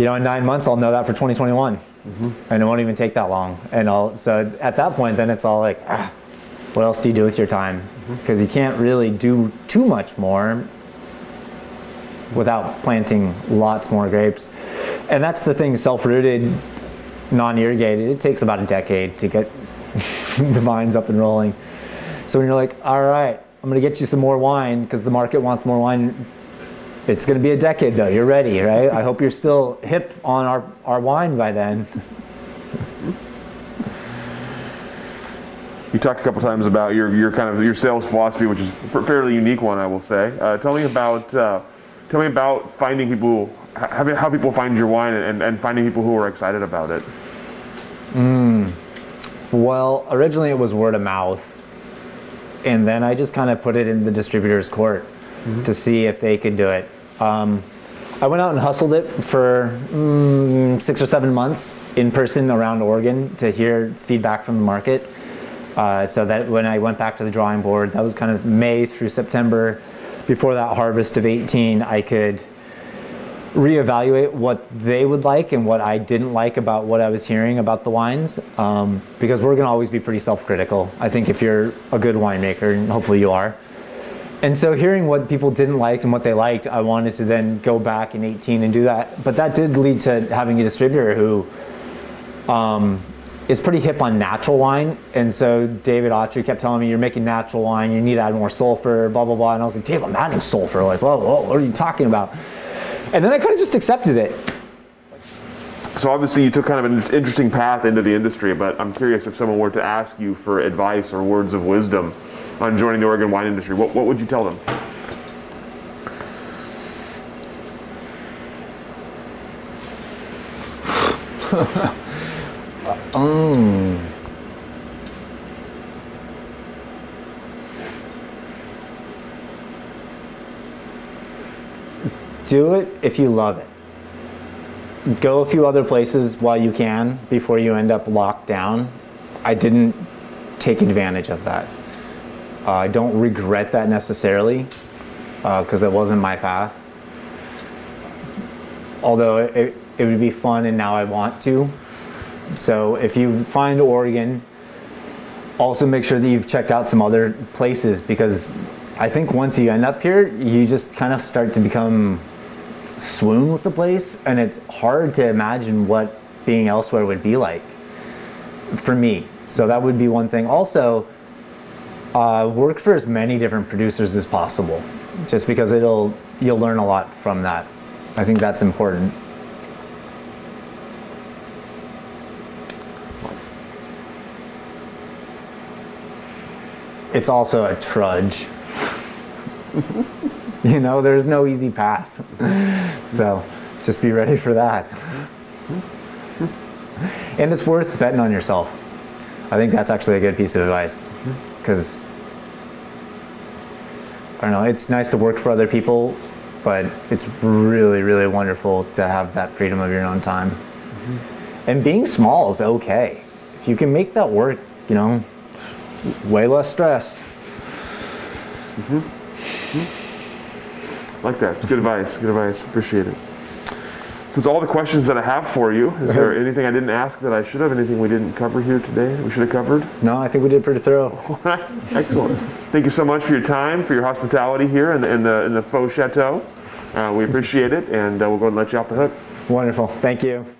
B: you know, in nine months, I'll know that for 2021. Mm-hmm. And it won't even take that long. And I'll, so at that point, then it's all like, ah, what else do you do with your time? Because mm-hmm. you can't really do too much more without planting lots more grapes. And that's the thing, self-rooted, non-irrigated, it takes about a decade to get the vines up and rolling. So when you're like, all right, I'm gonna get you some more wine because the market wants more wine it's going to be a decade though. You're ready, right? I hope you're still hip on our, our wine by then.
A: You talked a couple times about your, your kind of your sales philosophy, which is a fairly unique one, I will say. Uh, tell me about uh, tell me about finding people, how, how people find your wine, and, and finding people who are excited about it.
B: Mm. Well, originally it was word of mouth, and then I just kind of put it in the distributor's court mm-hmm. to see if they could do it. Um, I went out and hustled it for mm, six or seven months in person around Oregon to hear feedback from the market. Uh, so that when I went back to the drawing board, that was kind of May through September. Before that harvest of 18, I could reevaluate what they would like and what I didn't like about what I was hearing about the wines. Um, because we're going to always be pretty self critical. I think if you're a good winemaker, and hopefully you are, and so hearing what people didn't like and what they liked, I wanted to then go back in 18 and do that. But that did lead to having a distributor who um, is pretty hip on natural wine. And so David Autrey kept telling me, you're making natural wine, you need to add more sulfur, blah, blah, blah. And I was like, Dave, I'm adding sulfur. Like, whoa, whoa, what are you talking about? And then I kind of just accepted it.
A: So obviously you took kind of an interesting path into the industry, but I'm curious if someone were to ask you for advice or words of wisdom on joining the Oregon wine industry, what, what would you tell them?
B: um. Do it if you love it. Go a few other places while you can before you end up locked down. I didn't take advantage of that. Uh, I don't regret that necessarily because uh, it wasn't my path. Although it, it would be fun and now I want to. So if you find Oregon, also make sure that you've checked out some other places because I think once you end up here, you just kind of start to become swoon with the place and it's hard to imagine what being elsewhere would be like for me. So that would be one thing. Also, uh, work for as many different producers as possible, just because it'll you'll learn a lot from that. I think that's important. It's also a trudge. you know, there's no easy path. so just be ready for that. and it's worth betting on yourself. I think that's actually a good piece of advice because I don't know, it's nice to work for other people, but it's really, really wonderful to have that freedom of your own time. Mm-hmm. And being small is okay. If you can make that work, you know, way less stress. Mhm.
A: like that. It's good advice. Good advice. Appreciate it. So that's all the questions that I have for you. Is there anything I didn't ask that I should have? Anything we didn't cover here today we should have covered?
B: No, I think we did pretty thorough.
A: All right. Excellent. Thank you so much for your time, for your hospitality here in the in the, in the faux chateau. Uh, we appreciate it, and uh, we'll go ahead and let you off the hook.
B: Wonderful. Thank you.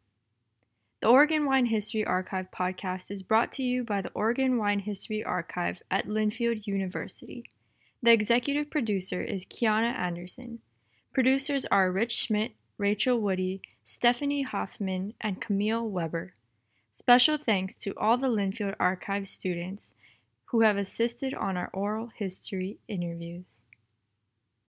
C: The Oregon Wine History Archive podcast is brought to you by the Oregon Wine History Archive at Linfield University. The executive producer is Kiana Anderson. Producers are Rich Schmidt, Rachel Woody, Stephanie Hoffman, and Camille Weber. Special thanks to all the Linfield Archive students who have assisted on our oral history interviews.